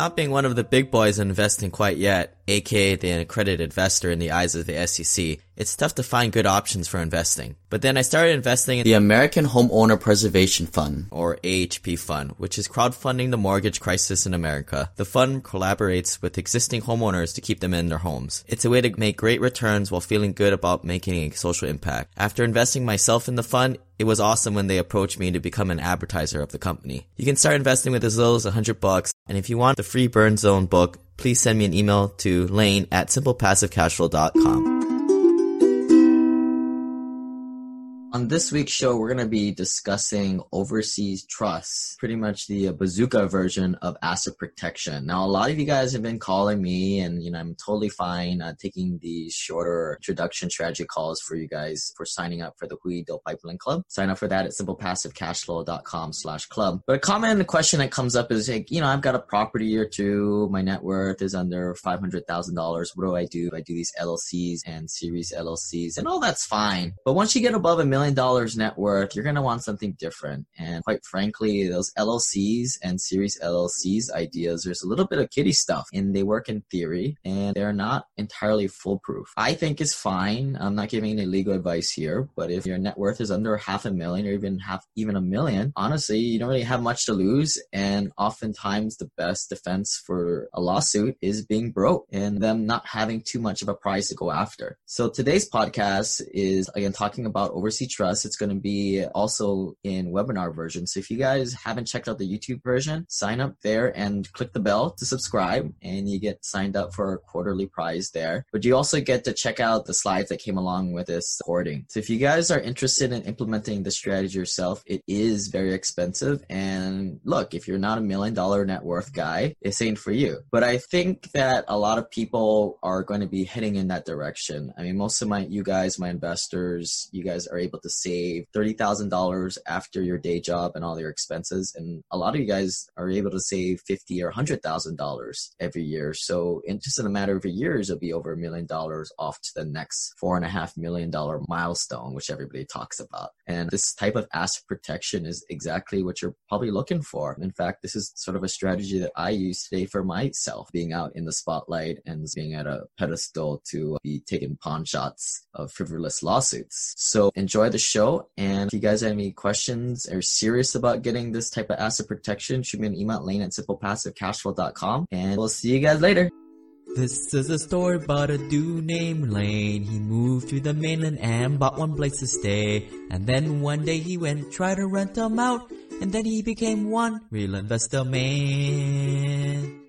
Not being one of the big boys in investing quite yet, aka the accredited investor in the eyes of the SEC, it's tough to find good options for investing. But then I started investing in the American Homeowner Preservation Fund, or AHP Fund, which is crowdfunding the mortgage crisis in America. The fund collaborates with existing homeowners to keep them in their homes. It's a way to make great returns while feeling good about making a social impact. After investing myself in the fund, it was awesome when they approached me to become an advertiser of the company. You can start investing with as little as 100 bucks, and if you want the free Burn Zone book, please send me an email to lane at simplepassivecashflow.com. On this week's show, we're going to be discussing overseas trusts, pretty much the uh, bazooka version of asset protection. Now, a lot of you guys have been calling me, and you know, I'm totally fine uh, taking these shorter introduction strategy calls for you guys for signing up for the Hui Deal Pipeline Club. Sign up for that at simplepassivecashflow.com slash club. But a common question that comes up is like, you know, I've got a property or two, my net worth is under $500,000. What do I do? I do these LLCs and series LLCs, and all that's fine. But once you get above a million million dollars net worth, you're going to want something different. And quite frankly, those LLCs and series LLCs ideas, there's a little bit of kitty stuff and they work in theory and they're not entirely foolproof. I think it's fine. I'm not giving any legal advice here, but if your net worth is under half a million or even half, even a million, honestly, you don't really have much to lose. And oftentimes the best defense for a lawsuit is being broke and them not having too much of a prize to go after. So today's podcast is again talking about overseas Trust. It's going to be also in webinar version. So if you guys haven't checked out the YouTube version, sign up there and click the bell to subscribe and you get signed up for a quarterly prize there. But you also get to check out the slides that came along with this recording. So if you guys are interested in implementing the strategy yourself, it is very expensive. And look, if you're not a million dollar net worth guy, this ain't for you. But I think that a lot of people are going to be heading in that direction. I mean, most of my, you guys, my investors, you guys are able to save $30,000 after your day job and all your expenses. And a lot of you guys are able to save 50 or $100,000 every year. So in just in a matter of years, it'll be over a million dollars off to the next four and a half million dollar milestone, which everybody talks about. And this type of asset protection is exactly what you're probably looking for. In fact, this is sort of a strategy that I use today for myself, being out in the spotlight and being at a pedestal to be taking pawn shots of frivolous lawsuits. So enjoy the show. And if you guys have any questions or serious about getting this type of asset protection, shoot me an email at lane at simplepassivecashflow.com. And we'll see you guys later. This is a story about a dude named Lane. He moved to the mainland and bought one place to stay. And then one day he went try to rent them out. And then he became one real investor man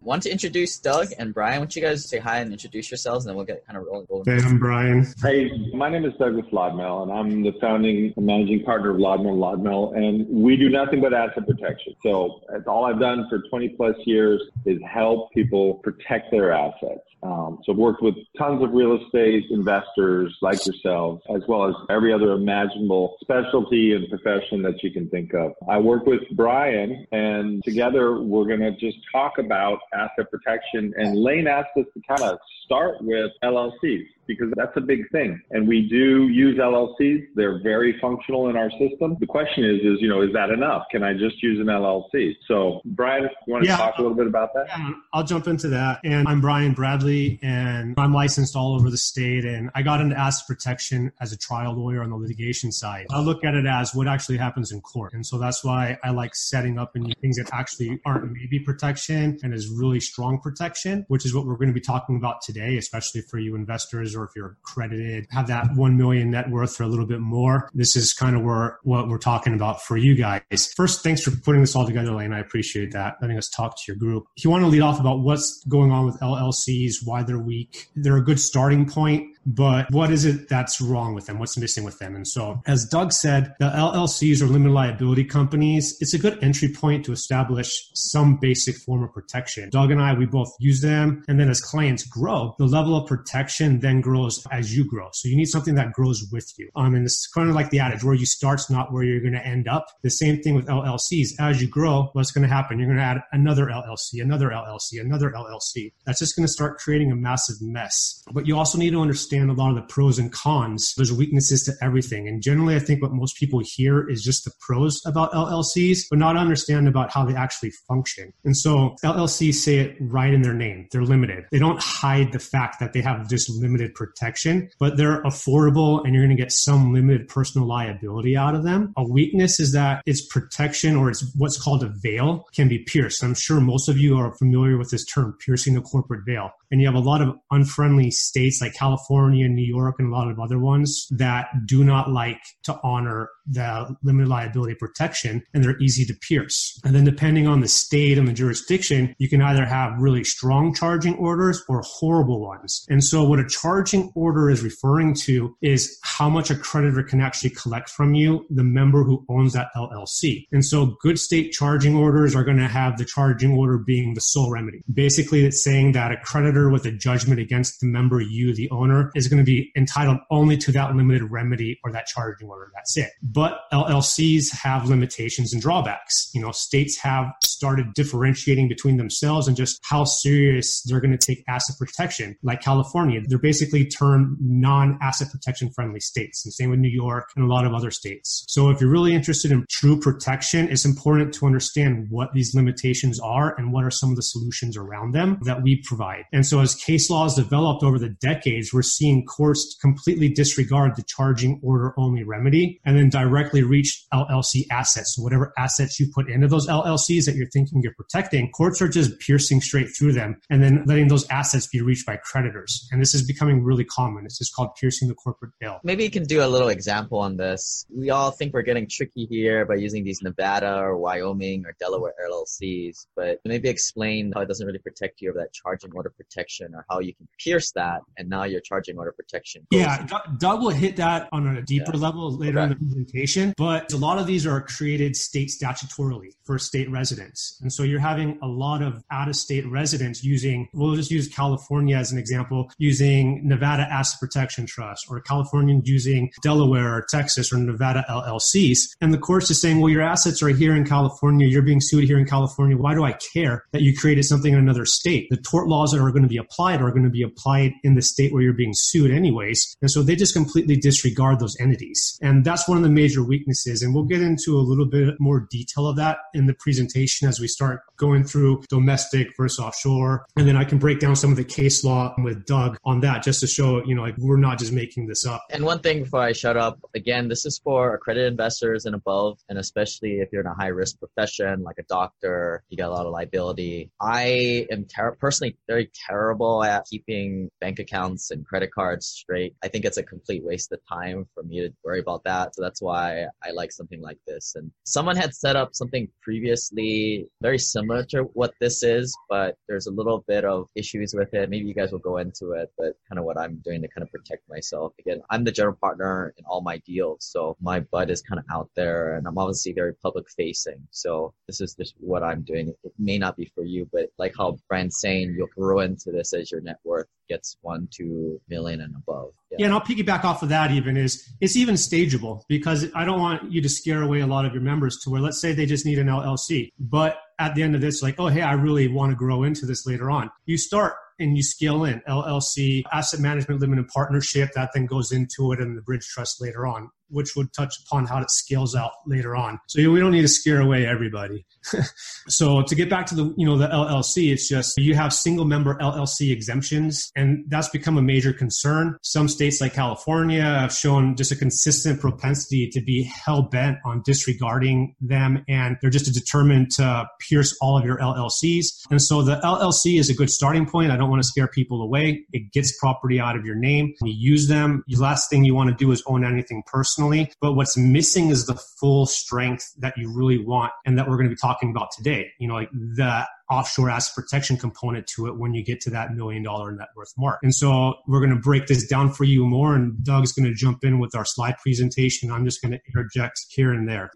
want to introduce Doug and Brian. I want you guys to say hi and introduce yourselves, and then we'll get kind of rolling. Hey, I'm Brian. Hey, my name is Douglas Lodmell, and I'm the founding and managing partner of Lodmell Lodmell, and we do nothing but asset protection. So all I've done for 20 plus years is help people protect their assets. Um, so I've worked with tons of real estate investors like yourselves, as well as every other imaginable specialty and profession that you can think of. I work with Brian, and together we're going to just talk about asset protection. And Lane asked us to kind of start with LLCs because that's a big thing. And we do use LLCs. They're very functional in our system. The question is, is, you know, is that enough? Can I just use an LLC? So Brian, you want to yeah, talk a little bit about that? Yeah, I'll jump into that. And I'm Brian Bradley and I'm licensed all over the state. And I got into asset protection as a trial lawyer on the litigation side. I look at it as what actually happens in court. And so that's why I like setting up and things that actually aren't maybe protection and is really strong protection, which is what we're going to be talking about today, especially for you investors or if you're accredited, have that 1 million net worth for a little bit more. This is kind of where what we're talking about for you guys. First, thanks for putting this all together, Lane. I appreciate that. Letting us talk to your group. If you want to lead off about what's going on with LLCs, why they're weak, they're a good starting point but what is it that's wrong with them? What's missing with them? And so, as Doug said, the LLCs or limited liability companies, it's a good entry point to establish some basic form of protection. Doug and I, we both use them. And then as clients grow, the level of protection then grows as you grow. So you need something that grows with you. Um, and it's kind of like the adage where you start's not where you're going to end up. The same thing with LLCs. As you grow, what's going to happen? You're going to add another LLC, another LLC, another LLC. That's just going to start creating a massive mess. But you also need to understand understand a lot of the pros and cons. There's weaknesses to everything. And generally, I think what most people hear is just the pros about LLCs, but not understand about how they actually function. And so LLCs say it right in their name. They're limited. They don't hide the fact that they have this limited protection, but they're affordable and you're going to get some limited personal liability out of them. A weakness is that its protection or it's what's called a veil can be pierced. I'm sure most of you are familiar with this term, piercing the corporate veil. And you have a lot of unfriendly states like California, New York, and a lot of other ones that do not like to honor the limited liability protection and they're easy to pierce. And then depending on the state and the jurisdiction, you can either have really strong charging orders or horrible ones. And so what a charging order is referring to is how much a creditor can actually collect from you, the member who owns that LLC. And so good state charging orders are going to have the charging order being the sole remedy. Basically, it's saying that a creditor with a judgment against the member, you, the owner, is going to be entitled only to that limited remedy or that charging order. That's it. But LLCs have limitations and drawbacks. You know, states have started differentiating between themselves and just how serious they're going to take asset protection. Like California, they're basically termed non-asset protection friendly states. And same with New York and a lot of other states. So if you're really interested in true protection, it's important to understand what these limitations are and what are some of the solutions around them that we provide. And so as case laws developed over the decades, we're seeing courts completely disregard the charging order only remedy and then directly reach LLC assets. So whatever assets you put into those LLCs that you're thinking you're protecting, courts are just piercing straight through them and then letting those assets be reached by creditors. And this is becoming really common. It's just called piercing the corporate veil. Maybe you can do a little example on this. We all think we're getting tricky here by using these Nevada or Wyoming or Delaware LLCs, but maybe explain how it doesn't really protect you over that charging order protection or how you can pierce that and now you're charging order protection. Yeah, Doug will hit that on a deeper yeah. level later okay. in the presentation, but a lot of these are created state statutorily for state residents. And so you're having a lot of out of state residents using, we'll just use California as an example, using Nevada Asset Protection Trust or Californians using Delaware or Texas or Nevada LLCs. And the courts is saying, well, your assets are here in California. You're being sued here in California. Why do I care that you created something in another state? The tort laws that are going to be applied are going to be applied in the state where you're being sued anyways. And so they just completely disregard those entities. And that's one of the major weaknesses. And we'll get into a little bit more detail of that in the presentation as we start going through domestic versus offshore. And then I can break down some of the case law with Doug on that just to show, you know, like we're not just making this up. And one thing before I shut up, again, this is for accredited investors and above, and especially if you're in a high risk profession like a doctor, you got a lot of liability. I am ter- personally very terrible at keeping bank accounts and credit cards straight. I think it's a complete waste of time for me to worry about that. So that's why I like something like this. And someone had set up something previously very similar to what this is, but there's a little bit of issues with it. Maybe you guys will go into it, but kind of what I'm doing to kind of protect myself. Again, I'm the general partner in all my deals. So my butt is kind of out there and I'm obviously very public facing. So this is just what I'm doing. It may not be for you, but like how Brian's saying, you'll grow into this as your net worth gets one, two million and above. Yeah. yeah, and I'll piggyback off of that even is it's even stageable because I don't want you to scare away a lot of your members to where let's say they just need an LLC, but at the end of this, like, oh, hey, I really want to grow into this later on. You start and you scale in LLC, asset management limited partnership, that then goes into it and the bridge trust later on which would touch upon how it scales out later on. So we don't need to scare away everybody. so to get back to the you know the LLC, it's just you have single member LLC exemptions, and that's become a major concern. Some states like California have shown just a consistent propensity to be hell bent on disregarding them, and they're just determined to pierce all of your LLCs. And so the LLC is a good starting point. I don't want to scare people away. It gets property out of your name. You use them. The last thing you want to do is own anything personal personally, but what's missing is the full strength that you really want and that we're going to be talking about today. You know, like the offshore asset protection component to it when you get to that million dollar net worth mark. And so we're going to break this down for you more and Doug's going to jump in with our slide presentation. I'm just going to interject here and there.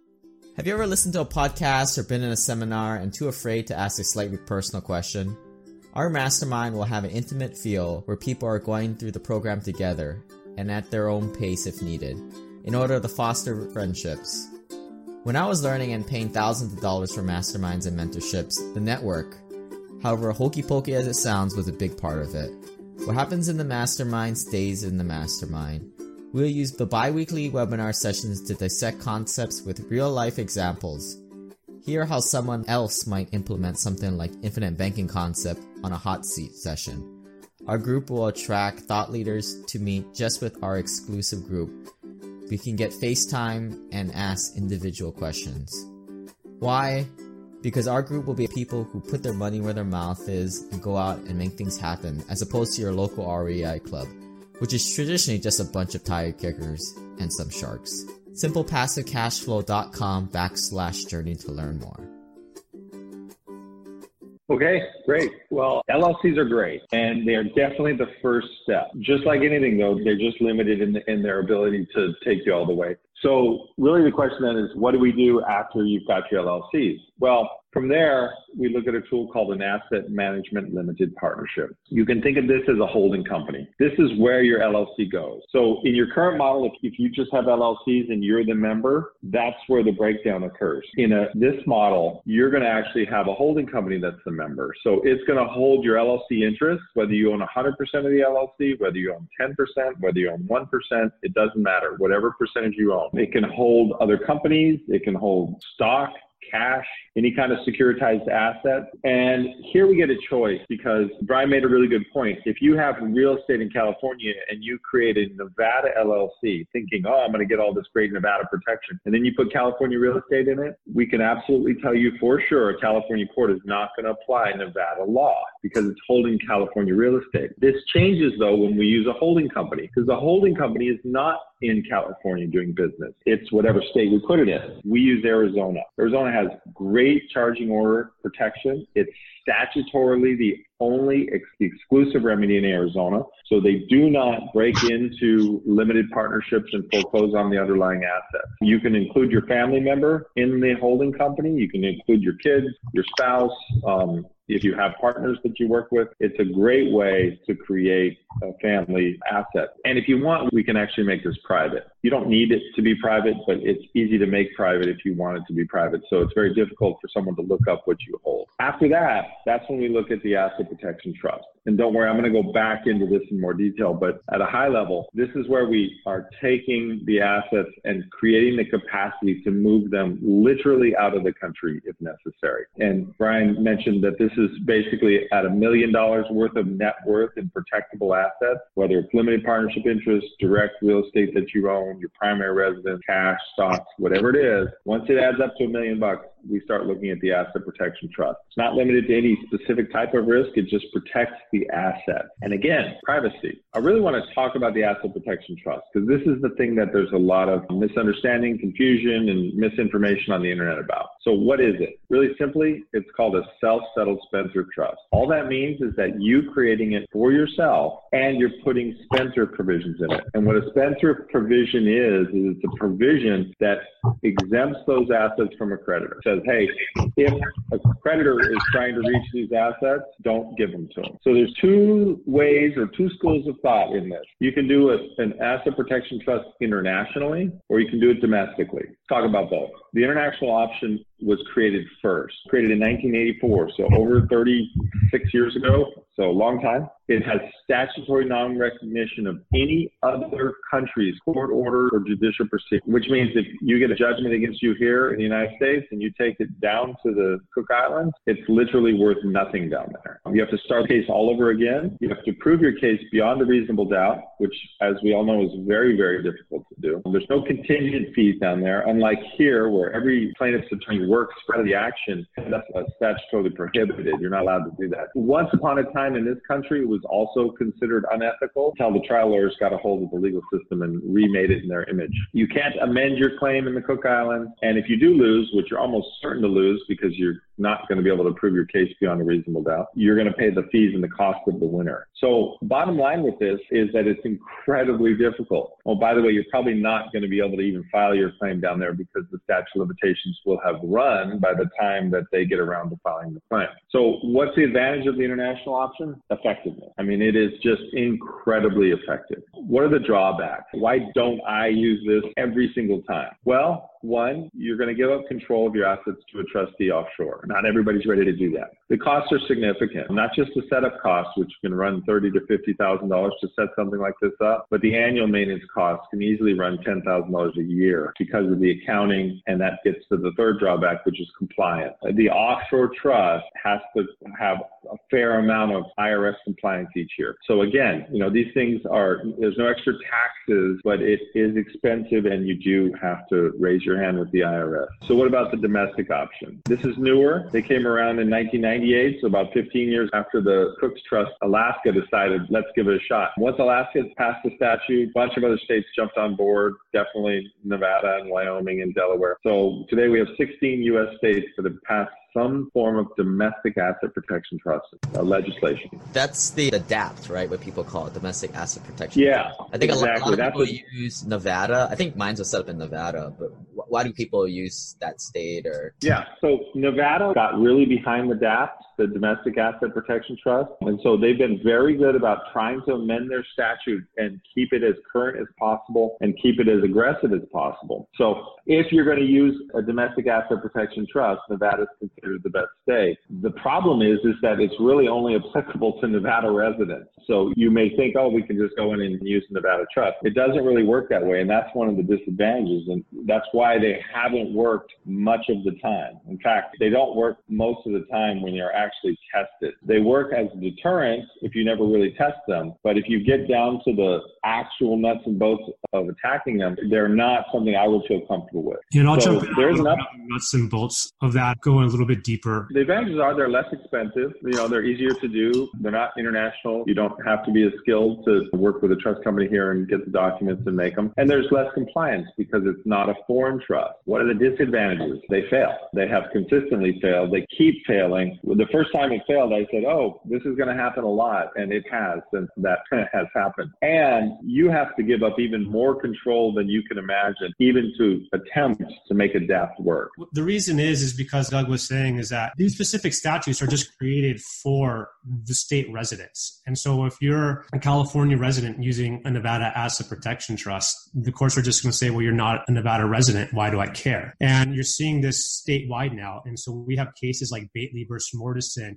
Have you ever listened to a podcast or been in a seminar and too afraid to ask a slightly personal question? Our mastermind will have an intimate feel where people are going through the program together and at their own pace if needed in order to foster friendships. When I was learning and paying thousands of dollars for masterminds and mentorships, the network, however hokey pokey as it sounds, was a big part of it. What happens in the mastermind stays in the mastermind. We'll use the bi weekly webinar sessions to dissect concepts with real life examples. Hear how someone else might implement something like infinite banking concept on a hot seat session. Our group will attract thought leaders to meet just with our exclusive group. We can get FaceTime and ask individual questions. Why? Because our group will be people who put their money where their mouth is and go out and make things happen, as opposed to your local REI club which is traditionally just a bunch of tire kickers and some sharks. SimplePassiveCashFlow.com backslash journey to learn more. Okay, great. Well, LLCs are great, and they are definitely the first step. Just like anything, though, they're just limited in, in their ability to take you all the way. So, really, the question then is, what do we do after you've got your LLCs? Well, from there, we look at a tool called an asset management limited partnership. You can think of this as a holding company. This is where your LLC goes. So in your current model, if, if you just have LLCs and you're the member, that's where the breakdown occurs. In a, this model, you're going to actually have a holding company that's the member. So it's going to hold your LLC interest, whether you own 100% of the LLC, whether you own 10%, whether you own 1%, it doesn't matter. Whatever percentage you own. It can hold other companies. It can hold stock cash, any kind of securitized asset. And here we get a choice because Brian made a really good point. If you have real estate in California and you create a Nevada LLC thinking, oh, I'm going to get all this great Nevada protection, and then you put California real estate in it, we can absolutely tell you for sure a California court is not going to apply Nevada law because it's holding California real estate. This changes though when we use a holding company because the holding company is not in California doing business. It's whatever state we put it in. We use Arizona. Arizona has great charging order protection. It's statutorily the only ex- exclusive remedy in Arizona. So they do not break into limited partnerships and foreclose on the underlying assets. You can include your family member in the holding company. You can include your kids, your spouse, um, if you have partners that you work with, it's a great way to create a family asset. And if you want, we can actually make this private. You don't need it to be private, but it's easy to make private if you want it to be private. So it's very difficult for someone to look up what you hold. After that, that's when we look at the asset protection trust. And don't worry, I'm going to go back into this in more detail, but at a high level, this is where we are taking the assets and creating the capacity to move them literally out of the country if necessary. And Brian mentioned that this is basically at a million dollars worth of net worth in protectable assets, whether it's limited partnership interest, direct real estate that you own, your primary residence, cash, stocks, whatever it is. Once it adds up to a million bucks, we start looking at the asset protection trust. It's not limited to any specific type of risk. It just protects the asset. And again, privacy. I really want to talk about the asset protection trust because this is the thing that there's a lot of misunderstanding, confusion, and misinformation on the internet about. So what is it? Really simply, it's called a self-settled spendthrift trust. All that means is that you creating it for yourself and you're putting spendthrift provisions in it. And what a spendthrift provision is, is it's a provision that exempts those assets from a creditor. It says, hey, if a creditor is trying to reach these assets, don't give them to them. So there's two ways or two schools of thought in this. You can do a, an asset protection trust internationally, or you can do it domestically. Talk about both. The international option was created first, created in 1984, so over 36 years ago, so a long time. It has statutory non-recognition of any other country's court order or judicial proceeding, which means if you get a judgment against you here in the United States and you take it down to the Cook Islands, it's literally worth nothing down there. You have to start the case all over again. You have to prove your case beyond a reasonable doubt, which, as we all know, is very, very difficult to do. There's no contingent fees down there, unlike here, where every plaintiff's attorney works for the action. That's statutorily prohibited. You're not allowed to do that. Once upon a time in this country, it was also considered unethical until the trial lawyers got a hold of the legal system and remade it in their image. You can't amend your claim in the Cook Islands. And if you do lose, which you're almost certain to lose because you're not going to be able to prove your case beyond a reasonable doubt. You're going to pay the fees and the cost of the winner. So bottom line with this is that it's incredibly difficult. Oh, by the way, you're probably not going to be able to even file your claim down there because the statute of limitations will have run by the time that they get around to filing the claim. So what's the advantage of the international option? Effectiveness. I mean, it is just incredibly effective. What are the drawbacks? Why don't I use this every single time? Well, One, you're going to give up control of your assets to a trustee offshore. Not everybody's ready to do that. The costs are significant, not just the setup costs, which can run thirty to fifty thousand dollars to set something like this up, but the annual maintenance costs can easily run ten thousand dollars a year because of the accounting, and that gets to the third drawback, which is compliance. The offshore trust has to have a fair amount of IRS compliance each year. So again, you know, these things are there's no extra taxes, but it is expensive, and you do have to raise your hand with the IRS. So what about the domestic option? This is newer. They came around in 1998, so about 15 years after the Cook's Trust, Alaska decided let's give it a shot. Once Alaska passed the statute, a bunch of other states jumped on board. Definitely Nevada and Wyoming and Delaware. So today we have 16 U.S. states that have passed some form of domestic asset protection trust uh, legislation. That's the, the DAPT, right? What people call it, domestic asset protection. Yeah, I think exactly. a lot, of people use Nevada. I think mine's was set up in Nevada, but why do people use that state or? Yeah, so Nevada got really behind the DAPT, the Domestic Asset Protection Trust, and so they've been very good about trying to amend their statute and keep it as current as possible and keep it as aggressive as possible. So if you're going to use a domestic asset protection trust, Nevada is considered the best state. The problem is, is that it's really only applicable to Nevada residents. So you may think, oh, we can just go in and use Nevada trust. It doesn't really work that way, and that's one of the disadvantages, and that's why they haven't worked much of the time. In fact, they don't work most of the time when you're actually tested. They work as a deterrent if you never really test them, but if you get down to the actual nuts and bolts of attacking them, they're not something I would feel comfortable with. And I'll So jump in there's enough- nuts and bolts of that, going a little bit deeper. The advantages are they're less expensive. You know, they're easier to do. They're not international. You don't have to be as skilled to work with a trust company here and get the documents and make them. And there's less compliance because it's not a foreign trust. What are the disadvantages? They fail. They have consistently failed. They keep failing. The first time it failed, I said, oh, this is going to happen a lot. And it has since that has happened. And you have to give up even more control than you can imagine, even to attempt to make a DAPT work. The reason is, is because Doug was saying is that these specific statutes are just created for the state residents. And so if you're a California resident using a Nevada asset protection trust, the courts are just going to say, well, you're not a Nevada resident. Why do I care? And you're seeing this statewide now. And so we have cases like Battley versus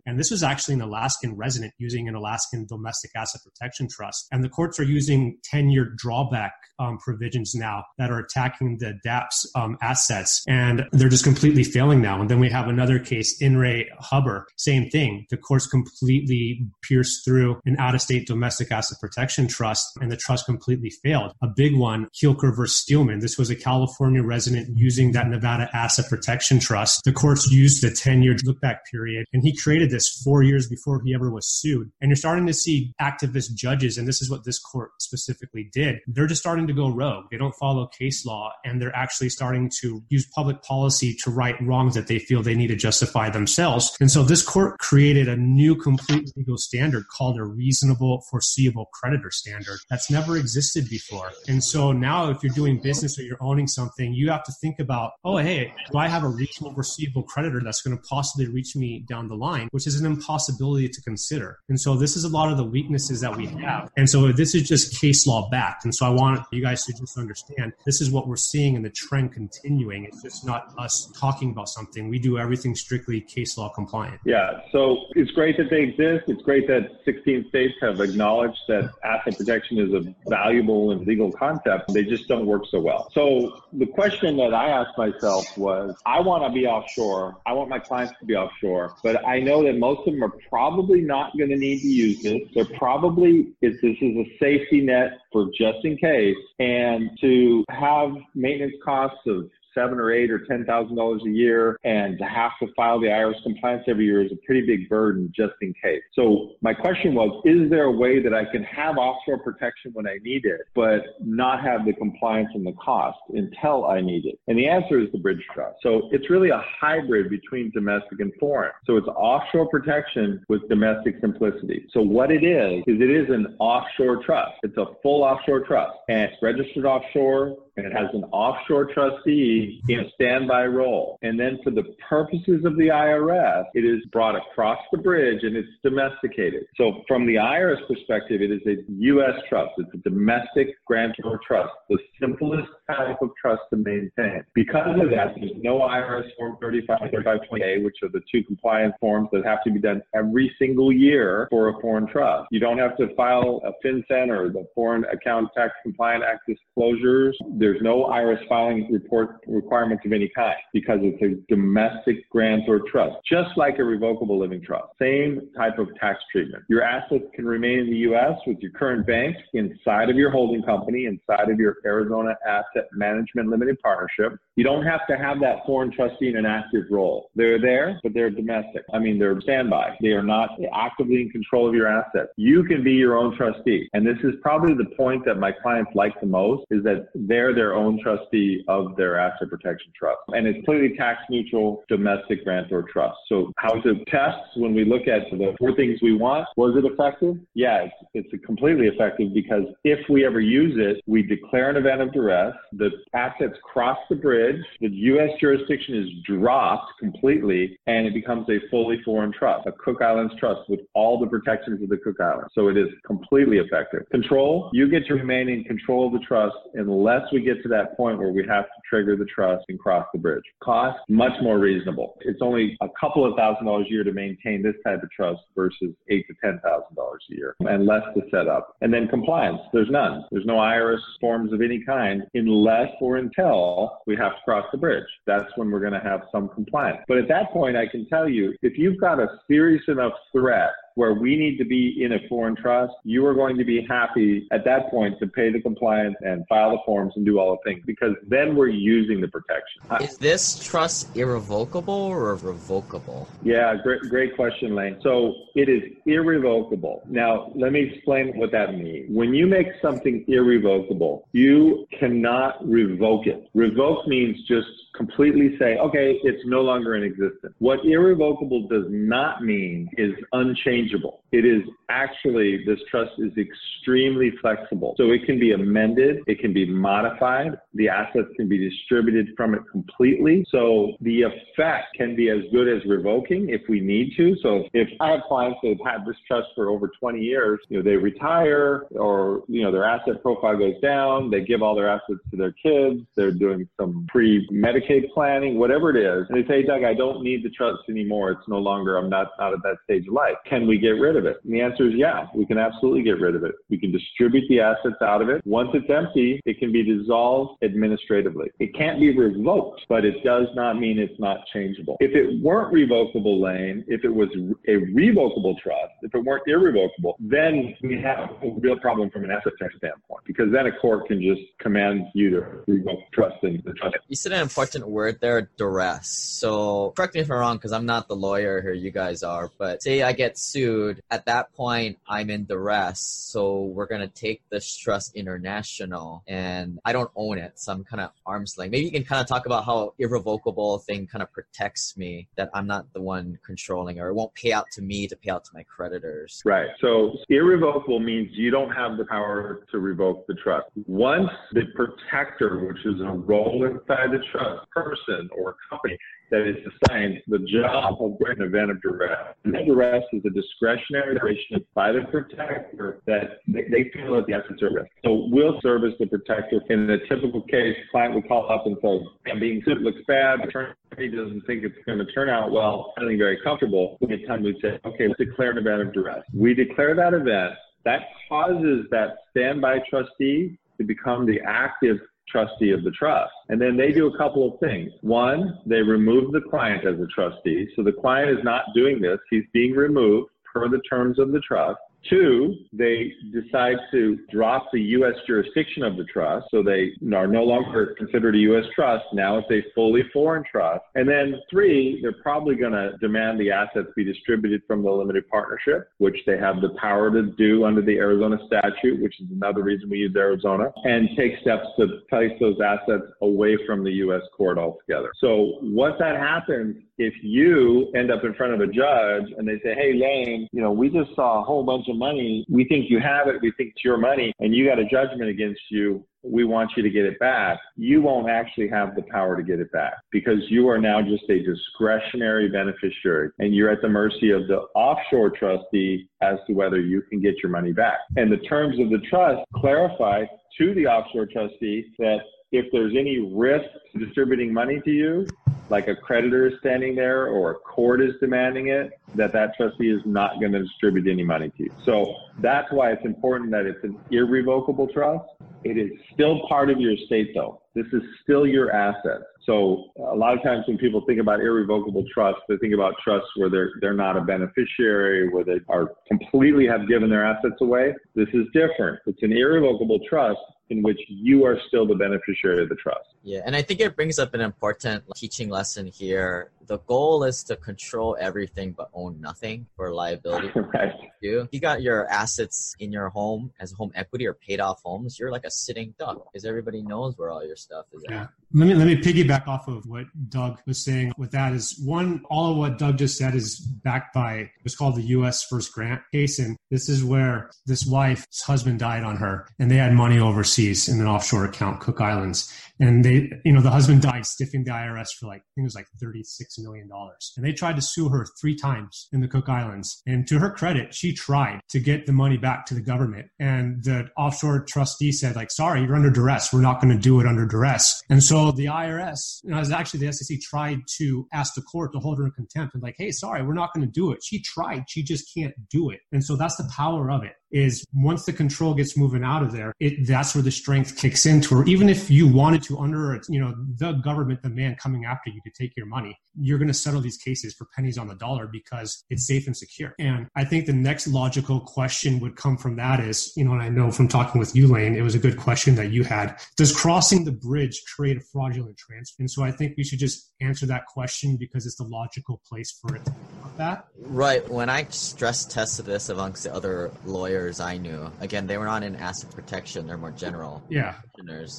And this was actually an Alaskan resident using an Alaskan domestic asset protection trust. And the courts are using 10 year drawback um, provisions now that are attacking the DAPS um, assets. And they're just completely failing now. And then we have another case, In re Huber, same thing. The courts completely pierced through an out of state domestic asset protection trust, and the trust completely failed. A big one, Kilker versus Stillman. This was a California resident using that Nevada asset protection trust. The courts used the 10 year look back period, and he created this four years before he ever was sued. And you're starting to see activist judges, and this is what this court specifically did. They're just starting to go rogue. They don't follow case law, and they're actually starting to use public policy to right wrongs that they feel they need to justify themselves. And so this court created a new complete legal standard called a reasonable foreseeable creditor standard that's never existed before. And so now if you're doing business or you're owning something, you have to think about, oh, hey, do I have a reasonable foreseeable creditor that's going to possibly reach me down the line, which is an impossibility to consider. And so this is a lot of the weaknesses that we have. And so this is just case law backed. And so I want you guys to just understand this is what we're seeing and the trend continuing. It's just not us talking about something. We do everything strictly case law compliant. Yeah, so it's great that they exist. It's great that 16 states have acknowledged that asset protection is a valuable and legal concept. They just don't work so well. So the question that I asked myself was, I want to be offshore. I want my clients to be offshore, but I know that most of them are probably not going to need to use this. They're probably, it's, this is a safety net for just in case. And to have maintenance costs of seven or eight or ten thousand dollars a year and to have to file the IRS compliance every year is a pretty big burden just in case. So my question was, is there a way that I can have offshore protection when I need it, but not have the compliance and the cost until I need it? And the answer is the bridge trust. So it's really a hybrid between domestic and foreign. So it's offshore protection with domestic simplicity. So what it is, is it is an offshore trust. It's a full offshore trust and it's registered offshore and it has an offshore trustee in a standby role. And then for the purposes of the IRS, it is brought across the bridge and it's domesticated. So from the IRS perspective, it is a U.S. trust. It's a domestic grantor trust, the simplest type of trust to maintain. Because of that, there's no IRS Form 35, 3520A, which are the two compliance forms that have to be done every single year for a foreign trust. You don't have to file a FinCEN or the Foreign Account Tax Compliant Act disclosures. There's no IRS filing report requirements of any kind because it's a domestic grantor trust, just like a revocable living trust. Same type of tax treatment. Your assets can remain in the U.S. with your current bank inside of your holding company, inside of your Arizona Asset Management Limited Partnership. You don't have to have that foreign trustee in an active role. They're there, but they're domestic. I mean, they're standby. They are not actively in control of your assets. You can be your own trustee. And this is probably the point that my clients like the most is that they're their own trustee of their asset protection trust. And it's completely tax neutral domestic grantor trust. So how to test when we look at the four things we want, was it effective? Yeah, it's, it's completely effective because if we ever use it, we declare an event of duress, the assets cross the bridge, the U.S. jurisdiction is dropped completely, and it becomes a fully foreign trust, a Cook Islands trust with all the protections of the Cook Islands. So it is completely effective. Control, you get to remain in control of the trust unless we get to that point where we have to trigger the trust and cross the bridge. Cost, much more reasonable. It's only a couple of thousand dollars a year to maintain this type of trust versus eight to ten thousand dollars a year and less to set up. And then compliance, there's none. There's no IRS forms of any kind unless or until we have to cross the bridge. That's when we're going to have some compliance. But at that point, I can tell you, if you've got a serious enough threat where we need to be in a foreign trust, you are going to be happy at that point to pay the compliance and file the forms and do all the things because then we're using the protection. Is this trust irrevocable or revocable? Yeah, great, great question, Lane. So it is irrevocable. Now, let me explain what that means. When you make something irrevocable, you cannot revoke it. Revoke means just completely say, okay, it's no longer in existence. What irrevocable does not mean is unchangeable. It is actually, this trust is extremely flexible. So it can be amended, it can be modified, the assets can be distributed from it completely. So the effect can be as good as revoking if we need to. So if I have clients that have had this trust for over 20 years, you know, they retire or, you know, their asset profile goes down, they give all their assets to their kids, they're doing some pre-Medicaid planning, whatever it is. And they say, Doug, I don't need the trust anymore. It's no longer, I'm not, not at that stage of life. Can we get rid of it? And the answer is yeah, we can absolutely get rid of it. We can distribute the assets out of it. Once it's empty, it can be dissolved administratively. It can't be revoked, but it does not mean it's not changeable. If it weren't revocable, Lane, if it was a revocable trust, if it weren't irrevocable, then we have a real problem from an asset standpoint because then a court can just command you to revoke trust and the trust. You said an important word there, duress. So correct me if I'm wrong because I'm not the lawyer here, you guys are, but say I get sued, at that point I'm in duress. So we're gonna take this trust international and I don't own it, so I'm kind of arm's length. Maybe you can kind of talk about how irrevocable thing kind of protects me that I'm not the one controlling or it won't pay out to me to pay out to my creditors. Right. So irrevocable means you don't have the power to revoke the trust. Once the protector, which is a role inside the trust, person or company that is assigned the job of an event of duress. And that duress is a discretionary declaration by the protector that they, feel that the assets are at risk. So we'll serve as the protector. In a typical case, client would call up and say, I'm being sued, looks bad, attorney doesn't think it's going to turn out well, feeling very comfortable. At the time we'd say, okay, let's declare an event of duress. We declare that event. That causes that standby trustee to become the active trustee of the trust. And then they do a couple of things. One, they remove the client as a trustee. So the client is not doing this. He's being removed per the terms of the trust. Two, they decide to drop the U.S. jurisdiction of the trust, so they are no longer considered a U.S. trust. Now it's a fully foreign trust. And then three, they're probably going to demand the assets be distributed from the limited partnership, which they have the power to do under the Arizona statute, which is another reason we use Arizona, and take steps to place those assets away from the U.S. court altogether. So once that happens, if you end up in front of a judge and they say, Hey, Lane, you know, we just saw a whole bunch of money. We think you have it. We think it's your money and you got a judgment against you we want you to get it back, you won't actually have the power to get it back because you are now just a discretionary beneficiary and you're at the mercy of the offshore trustee as to whether you can get your money back. And the terms of the trust clarify to the offshore trustee that if there's any risk to distributing money to you, like a creditor is standing there or a court is demanding it, that that trustee is not going to distribute any money to you. So that's why it's important that it's an irrevocable trust. It is still part of your estate though. This is still your asset. So a lot of times when people think about irrevocable trust, they think about trusts where they're they're not a beneficiary, where they are completely have given their assets away. This is different. It's an irrevocable trust in which you are still the beneficiary of the trust. Yeah, and I think it brings up an important teaching lesson here. The goal is to control everything but own nothing for liability. right. You, you got your assets in your home as home equity or paid off homes. You're like a sitting duck because everybody knows where all your stuff is yeah. Let me let me piggyback off of what Doug was saying. With that is one, all of what Doug just said is backed by what's called the U.S. versus Grant case, and this is where this wife's husband died on her, and they had money overseas in an offshore account, Cook Islands, and they, you know, the husband died stiffing the IRS for like I think it was like thirty six million dollars, and they tried to sue her three times in the Cook Islands, and to her credit, she tried to get the money back to the government, and the offshore trustee said like, sorry, you're under duress, we're not going to do it under duress, and so the IRS, you know, actually the SEC tried to ask the court to hold her in contempt and like, hey, sorry, we're not going to do it. She tried, she just can't do it. And so that's the power of it is once the control gets moving out of there, it that's where the strength kicks into. Or even if you wanted to under you know the government, the man coming after you to take your money, you're going to settle these cases for pennies on the dollar because it's safe and secure. And I think the next logical question would come from that is, you know, and I know from talking with you, Lane, it was a good question that you had. Does crossing the bridge create a fraudulent transfer? And so I think we should just answer that question because it's the logical place for it to that. Right. When I stress tested this amongst the other lawyers I knew. Again, they were not in asset protection; they're more general. Yeah.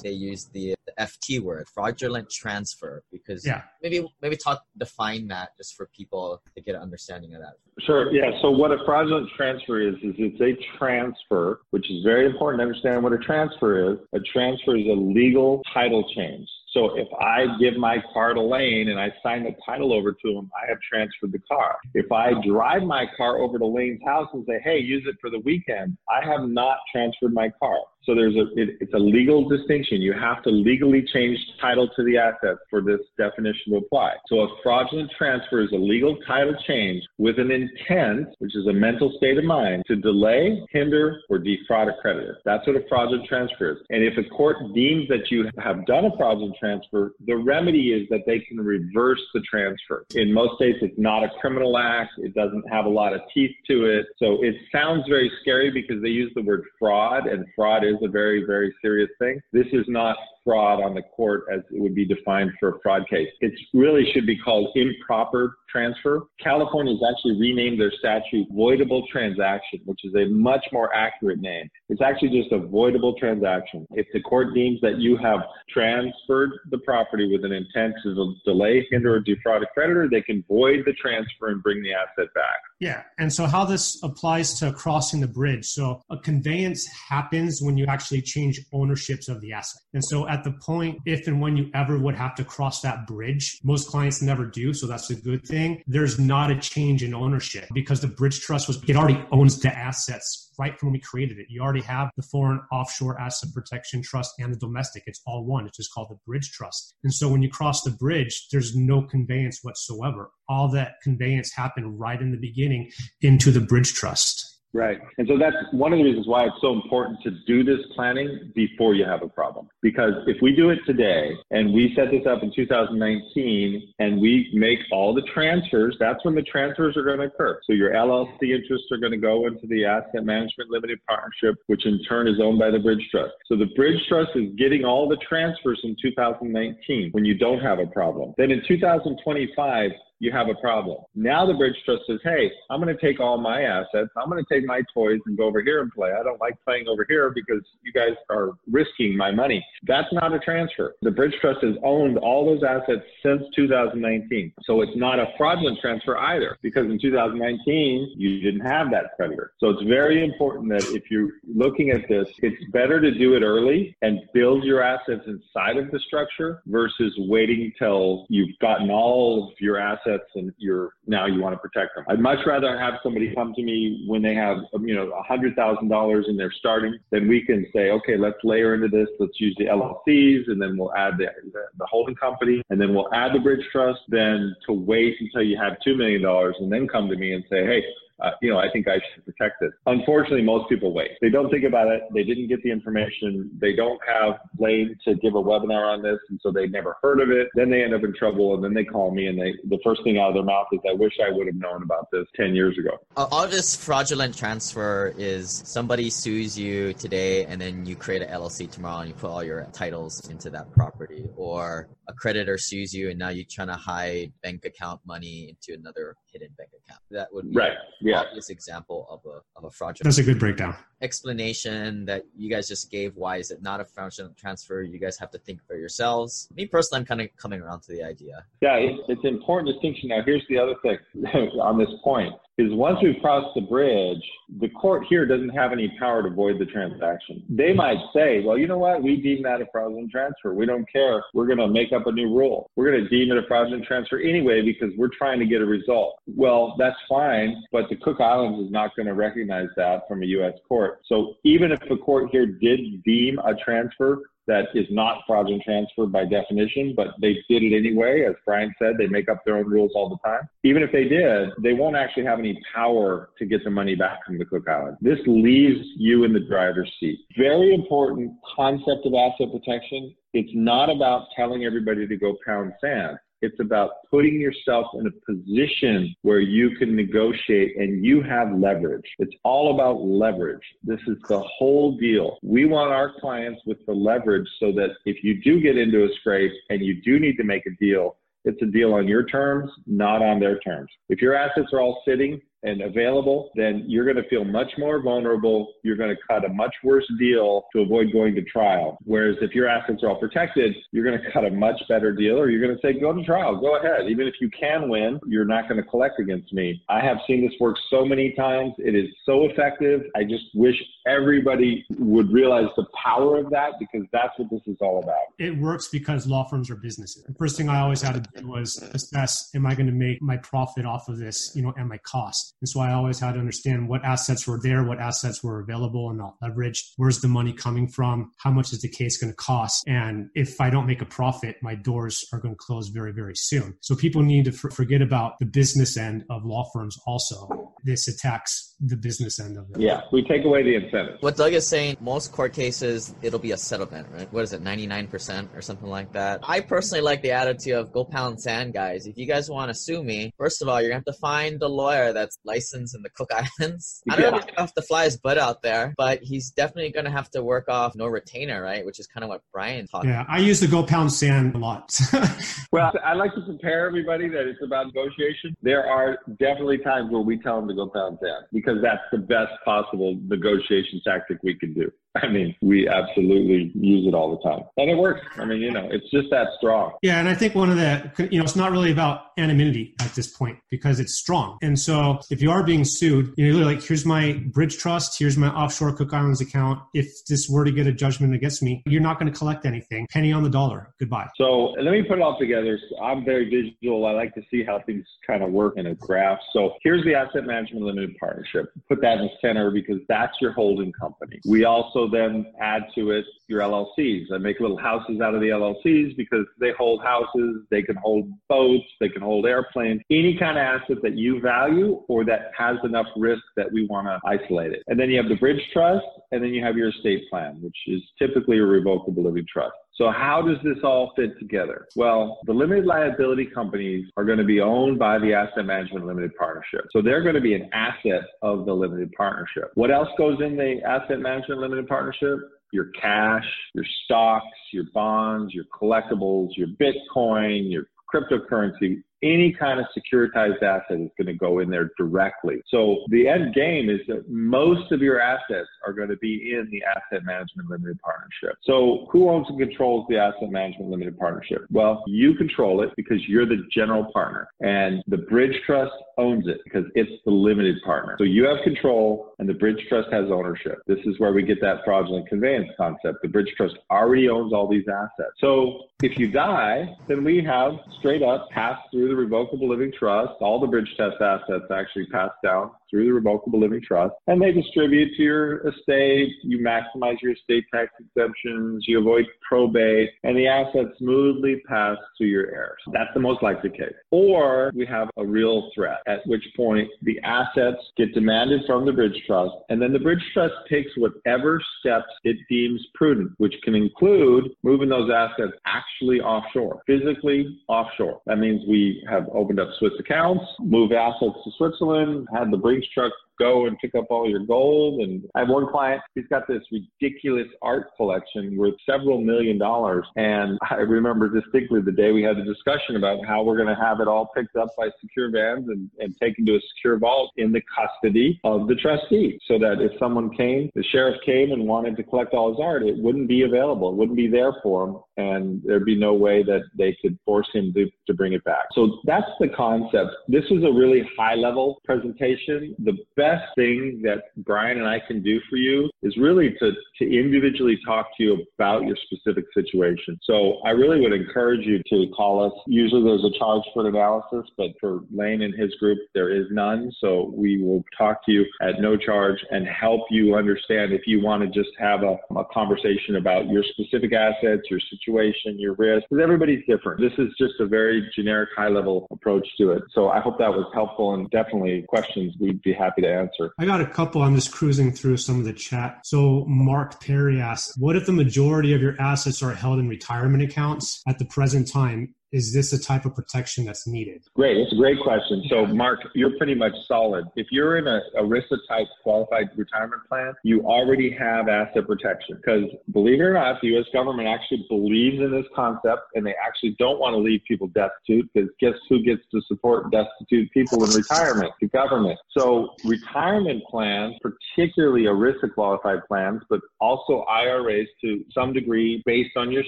They used the, the FT word, fraudulent transfer, because yeah. maybe maybe talk define that just for people to get an understanding of that. Sure. Yeah. So what a fraudulent transfer is is it's a transfer, which is very important to understand what a transfer is. A transfer is a legal title change. So if I give my car to Lane and I sign the title over to him, I have transferred the car. If I drive my car over to Lane's house and say, hey, use it for the weekend, I have not transferred my car. So there's a it, it's a legal distinction. You have to legally change title to the asset for this definition to apply. So a fraudulent transfer is a legal title change with an intent, which is a mental state of mind, to delay, hinder, or defraud a creditor. That's what a fraudulent transfer is. And if a court deems that you have done a fraudulent transfer, the remedy is that they can reverse the transfer. In most states, it's not a criminal act. It doesn't have a lot of teeth to it. So it sounds very scary because they use the word fraud, and fraud is a very, very serious thing. This is not fraud on the court as it would be defined for a fraud case. It really should be called improper transfer. California has actually renamed their statute voidable transaction, which is a much more accurate name. It's actually just a voidable transaction. If the court deems that you have transferred the property with an intent to delay, hinder, or defraud a creditor, they can void the transfer and bring the asset back. Yeah. And so how this applies to crossing the bridge. So a conveyance happens when you actually change ownerships of the asset. And so at the point, if and when you ever would have to cross that bridge, most clients never do. So that's a good thing. There's not a change in ownership because the bridge trust was, it already owns the assets right from when we created it. You already have the foreign offshore asset protection trust and the domestic. It's all one. It's just called the bridge trust. And so when you cross the bridge, there's no conveyance whatsoever. All that conveyance happened right in the beginning into the bridge trust. Right. And so that's one of the reasons why it's so important to do this planning before you have a problem. Because if we do it today and we set this up in 2019 and we make all the transfers, that's when the transfers are going to occur. So your LLC interests are going to go into the asset management limited partnership, which in turn is owned by the bridge trust. So the bridge trust is getting all the transfers in 2019 when you don't have a problem. Then in 2025, you have a problem. Now the bridge trust says, hey, I'm going to take all my assets. I'm going to take my toys and go over here and play. I don't like playing over here because you guys are risking my money. That's not a transfer. The bridge trust has owned all those assets since 2019. So it's not a fraudulent transfer either because in 2019, you didn't have that creditor. So it's very important that if you're looking at this, it's better to do it early and build your assets inside of the structure versus waiting till you've gotten all of your assets and you're now you want to protect them. I'd much rather have somebody come to me when they have, you know, a hundred thousand dollars and they're starting, then we can say, okay, let's layer into this. Let's use the LLCs and then we'll add the, the, the holding company and then we'll add the bridge trust. Then to wait until you have $2 million and then come to me and say, hey, uh, you know, I think I should protect it. Unfortunately, most people wait. They don't think about it. They didn't get the information. They don't have Lane to give a webinar on this, and so they never heard of it. Then they end up in trouble, and then they call me, and they the first thing out of their mouth is, "I wish I would have known about this ten years ago." All this fraudulent transfer is somebody sues you today, and then you create an LLC tomorrow, and you put all your titles into that property, or a creditor sues you, and now you're trying to hide bank account money into another hidden bank account. That would be right yeah. obvious example of a, of a fraudulent. That's a good breakdown. Explanation that you guys just gave. Why is it not a fraudulent transfer? You guys have to think for yourselves. Me personally, I'm kind of coming around to the idea. Yeah, it's, it's an important distinction. Now, here's the other thing on this point is once we've crossed the bridge, the court here doesn't have any power to void the transaction. They might say, well, you know what? We deem that a fraudulent transfer. We don't care. We're going to make up a new rule. We're going to deem it a fraudulent transfer anyway because we're trying to get a result. Well, that's fine, but the Cook Islands is not going to recognize that from a U.S. court. So even if the court here did deem a transfer that is not fraudulent transfer by definition, but they did it anyway. As Brian said, they make up their own rules all the time. Even if they did, they won't actually have any power to get the money back from the Cook Islands. This leaves you in the driver's seat. Very important concept of asset protection. It's not about telling everybody to go pound sand. It's about putting yourself in a position where you can negotiate and you have leverage. It's all about leverage. This is the whole deal. We want our clients with the leverage so that if you do get into a scrape and you do need to make a deal, it's a deal on your terms, not on their terms. If your assets are all sitting and available, then you're going to feel much more vulnerable. You're going to cut a much worse deal to avoid going to trial. Whereas if your assets are all protected, you're going to cut a much better deal or you're going to say, go to trial, go ahead. Even if you can win, you're not going to collect against me. I have seen this work so many times. It is so effective. I just wish everybody would realize the power of that because that's what this is all about. It works because law firms are businesses. The first thing I always had to do was assess, am I going to make my profit off of this, you know, and my cost? And so I always had to understand what assets were there, what assets were available and not leveraged. Where's the money coming from? How much is the case going to cost? And if I don't make a profit, my doors are going to close very, very soon. So people need to f- forget about the business end of law firms also. This attacks the business end of it. Yeah, we take away the incentive. What Doug is saying, most court cases, it'll be a settlement, right? What is it, 99% or something like that? I personally like the attitude of go pound sand, guys. If you guys want to sue me, first of all, you're going to have to find a lawyer that's licensed in the Cook Islands. I don't yeah. know if he's going to have to fly his butt out there, but he's definitely going to have to work off no retainer, right? Which is kind of what Brian talked Yeah, I use the go pound sand a lot. well, I like to prepare everybody that it's about negotiation. There are definitely times where we tell them to go pound sand because that's the best possible negotiation tactic we can do. I mean, we absolutely use it all the time. And it works. I mean, you know, it's just that strong. Yeah. And I think one of the, you know, it's not really about anonymity at this point because it's strong. And so if you are being sued, you know, like, here's my bridge trust, here's my offshore Cook Islands account. If this were to get a judgment against me, you're not going to collect anything. Penny on the dollar. Goodbye. So let me put it all together. So I'm very visual. I like to see how things kind of work in a graph. So here's the Asset Management Limited Partnership. Put that in the center because that's your holding company. We also then add to it your LLCs. I make little houses out of the LLCs because they hold houses, they can hold boats, they can hold airplanes, any kind of asset that you value or that has enough risk that we want to isolate it. And then you have the bridge trust, and then you have your estate plan, which is typically a revocable living trust. So how does this all fit together? Well, the limited liability companies are going to be owned by the asset management limited partnership. So they're going to be an asset of the limited partnership. What else goes in the asset management limited partnership? Your cash, your stocks, your bonds, your collectibles, your Bitcoin, your cryptocurrency, any kind of securitized asset is going to go in there directly. So the end game is that most of your assets are going to be in the asset management limited partnership. So who owns and controls the asset management limited partnership? Well, you control it because you're the general partner and the bridge trust owns it because it's the limited partner. So you have control and the bridge trust has ownership. This is where we get that fraudulent conveyance concept. The bridge trust already owns all these assets. So if you die, then we have straight up passed through the revocable living trust. All the bridge trust assets actually passed down through the revocable living trust and they distribute to your estate. You maximize your estate tax exemptions. You avoid probate and the assets smoothly pass to your heirs. That's the most likely case. Or we have a real threat, at which point the assets get demanded from the bridge trust and then the bridge trust takes whatever steps it deems prudent, which can include moving those assets actually offshore, physically offshore. That means we have opened up Swiss accounts, move assets to Switzerland, had the bridge trust go and pick up all your gold. And I have one client, he's got this ridiculous art collection worth several million dollars. And I remember distinctly the day we had the discussion about how we're going to have it all picked up by secure vans and, and taken to a secure vault in the custody of the trustee so that if someone came, the sheriff came and wanted to collect all his art, it wouldn't be available. It wouldn't be there for him. And there'd be no way that they could force him to, to bring it back. So that's the concept. This was a really high level presentation. The best best thing that Brian and I can do for you is really to, to individually talk to you about your specific situation. So I really would encourage you to call us. Usually there's a charge for an analysis, but for Lane and his group, there is none. So we will talk to you at no charge and help you understand if you want to just have a, a conversation about your specific assets, your situation, your risk, because everybody's different. This is just a very generic high level approach to it. So I hope that was helpful and definitely questions we'd be happy to answer. I got a couple. I'm just cruising through some of the chat. So Mark Perry asked, what if the majority of your assets are held in retirement accounts at the present time? Is this a type of protection that's needed? Great. It's a great question. So, Mark, you're pretty much solid. If you're in a ERISA type qualified retirement plan, you already have asset protection because believe it or not, the U.S. government actually believes in this concept and they actually don't want to leave people destitute because guess who gets to support destitute people in retirement? The government. So, retirement plans, particularly ERISA qualified plans, but also IRAs to some degree based on your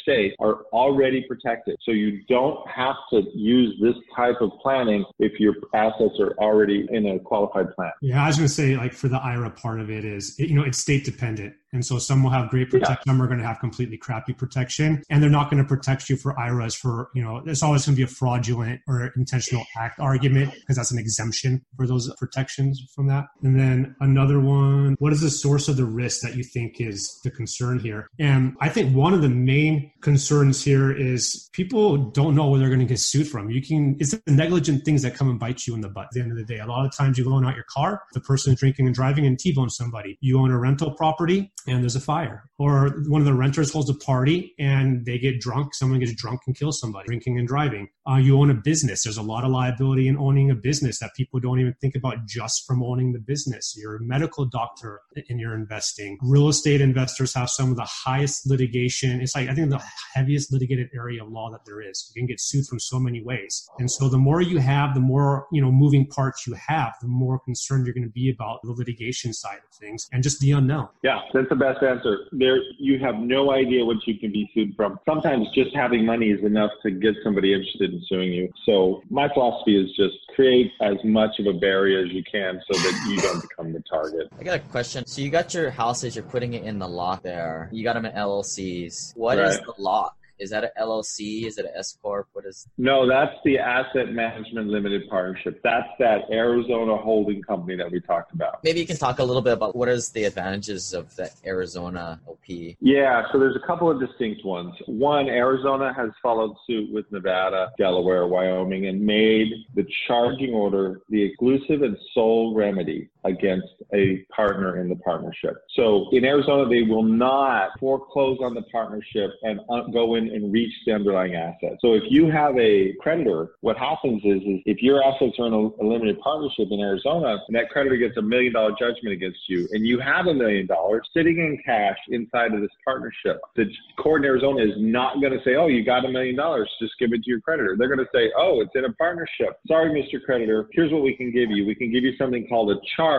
state, are already protected. So, you don't don't have to use this type of planning if your assets are already in a qualified plan. Yeah, I was going to say, like for the IRA part of it is, you know, it's state dependent. And so some will have great protection, yeah. some are going to have completely crappy protection, and they're not going to protect you for IRAs for, you know, it's always going to be a fraudulent or intentional act argument because that's an exemption for those protections from that. And then another one, what is the source of the risk that you think is the concern here? And I think one of the main concerns here is people don't know where they're going to get sued from. You can, it's the negligent things that come and bite you in the butt at the end of the day. A lot of times you loan out your car, the person is drinking and driving and T-bone somebody. You own a rental property, and there's a fire. Or one of the renters holds a party and they get drunk. Someone gets drunk and kills somebody, drinking and driving. Uh, you own a business. There's a lot of liability in owning a business that people don't even think about just from owning the business. You're a medical doctor and you're investing. Real estate investors have some of the highest litigation. It's like, I think the heaviest litigated area of law that there is. You can get sued from so many ways. And so the more you have, the more, you know, moving parts you have, the more concerned you're going to be about the litigation side of things and just the unknown. Yeah, that's the best answer. There, you have no idea what you can be sued from. Sometimes just having money is enough to get somebody interested in suing you. So my philosophy is just create as much of a barrier as you can so that you don't become the target. I got a question. So you got your houses, you're putting it in the lock there. You got them in LLCs. What right. is the lock? Is that an LLC? Is it an S corp? What is? No, that's the Asset Management Limited Partnership. That's that Arizona holding company that we talked about. Maybe you can talk a little bit about what is the advantages of the Arizona LP. Yeah, so there's a couple of distinct ones. One, Arizona has followed suit with Nevada, Delaware, Wyoming, and made the charging order the exclusive and sole remedy against a partner in the partnership. So in Arizona, they will not foreclose on the partnership and uh, go in and reach the underlying asset. So if you have a creditor, what happens is, is if your assets are in a, a limited partnership in Arizona and that creditor gets a million dollar judgment against you and you have a million dollars sitting in cash inside of this partnership, the court in Arizona is not going to say, oh, you got a million dollars, just give it to your creditor. They're going to say, oh, it's in a partnership. Sorry, Mr. Creditor, here's what we can give you. We can give you something called a charge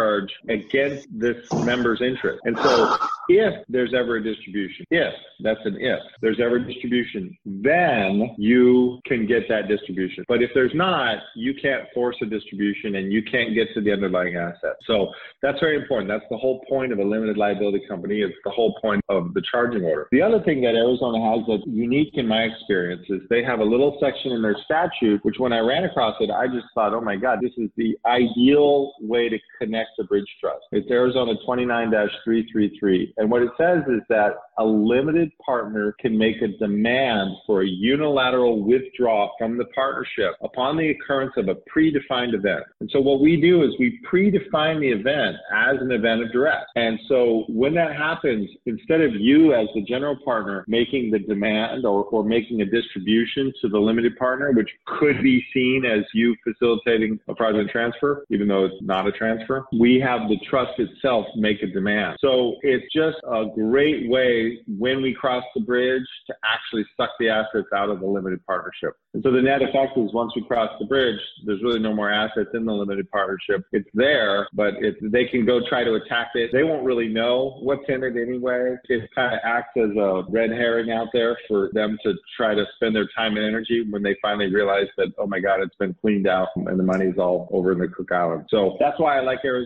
against this member's interest. And so if there's ever a distribution, if that's an if, there's ever a distribution, then you can get that distribution. But if there's not, you can't force a distribution and you can't get to the underlying asset. So that's very important. That's the whole point of a limited liability company. It's the whole point of the charging order. The other thing that Arizona has that's unique in my experience is they have a little section in their statute, which when I ran across it, I just thought, oh my God, this is the ideal way to connect the bridge trust. It's Arizona 29-333. And what it says is that a limited partner can make a demand for a unilateral withdrawal from the partnership upon the occurrence of a predefined event. And so what we do is we predefine the event as an event of duress. And so when that happens, instead of you as the general partner making the demand or, or making a distribution to the limited partner, which could be seen as you facilitating a fraudulent transfer, even though it's not a transfer, we have the trust itself make a demand. So it's just a great way when we cross the bridge to actually suck the assets out of the limited partnership. And so the net effect is once we cross the bridge, there's really no more assets in the limited partnership. It's there, but it, they can go try to attack it. They won't really know what's in it anyway. It kind of acts as a red herring out there for them to try to spend their time and energy when they finally realize that, oh my God, it's been cleaned out and the money's all over in the Cook Island. So that's why I like Arizona.